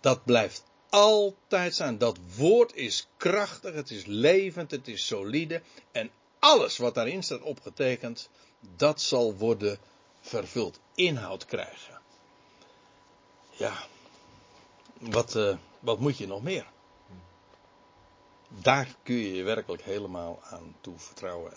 dat blijft altijd staan. Dat woord is krachtig, het is levend, het is solide. En alles wat daarin staat opgetekend, dat zal worden vervuld, inhoud krijgen. Ja, wat, uh, wat moet je nog meer? Daar kun je je werkelijk helemaal aan toevertrouwen.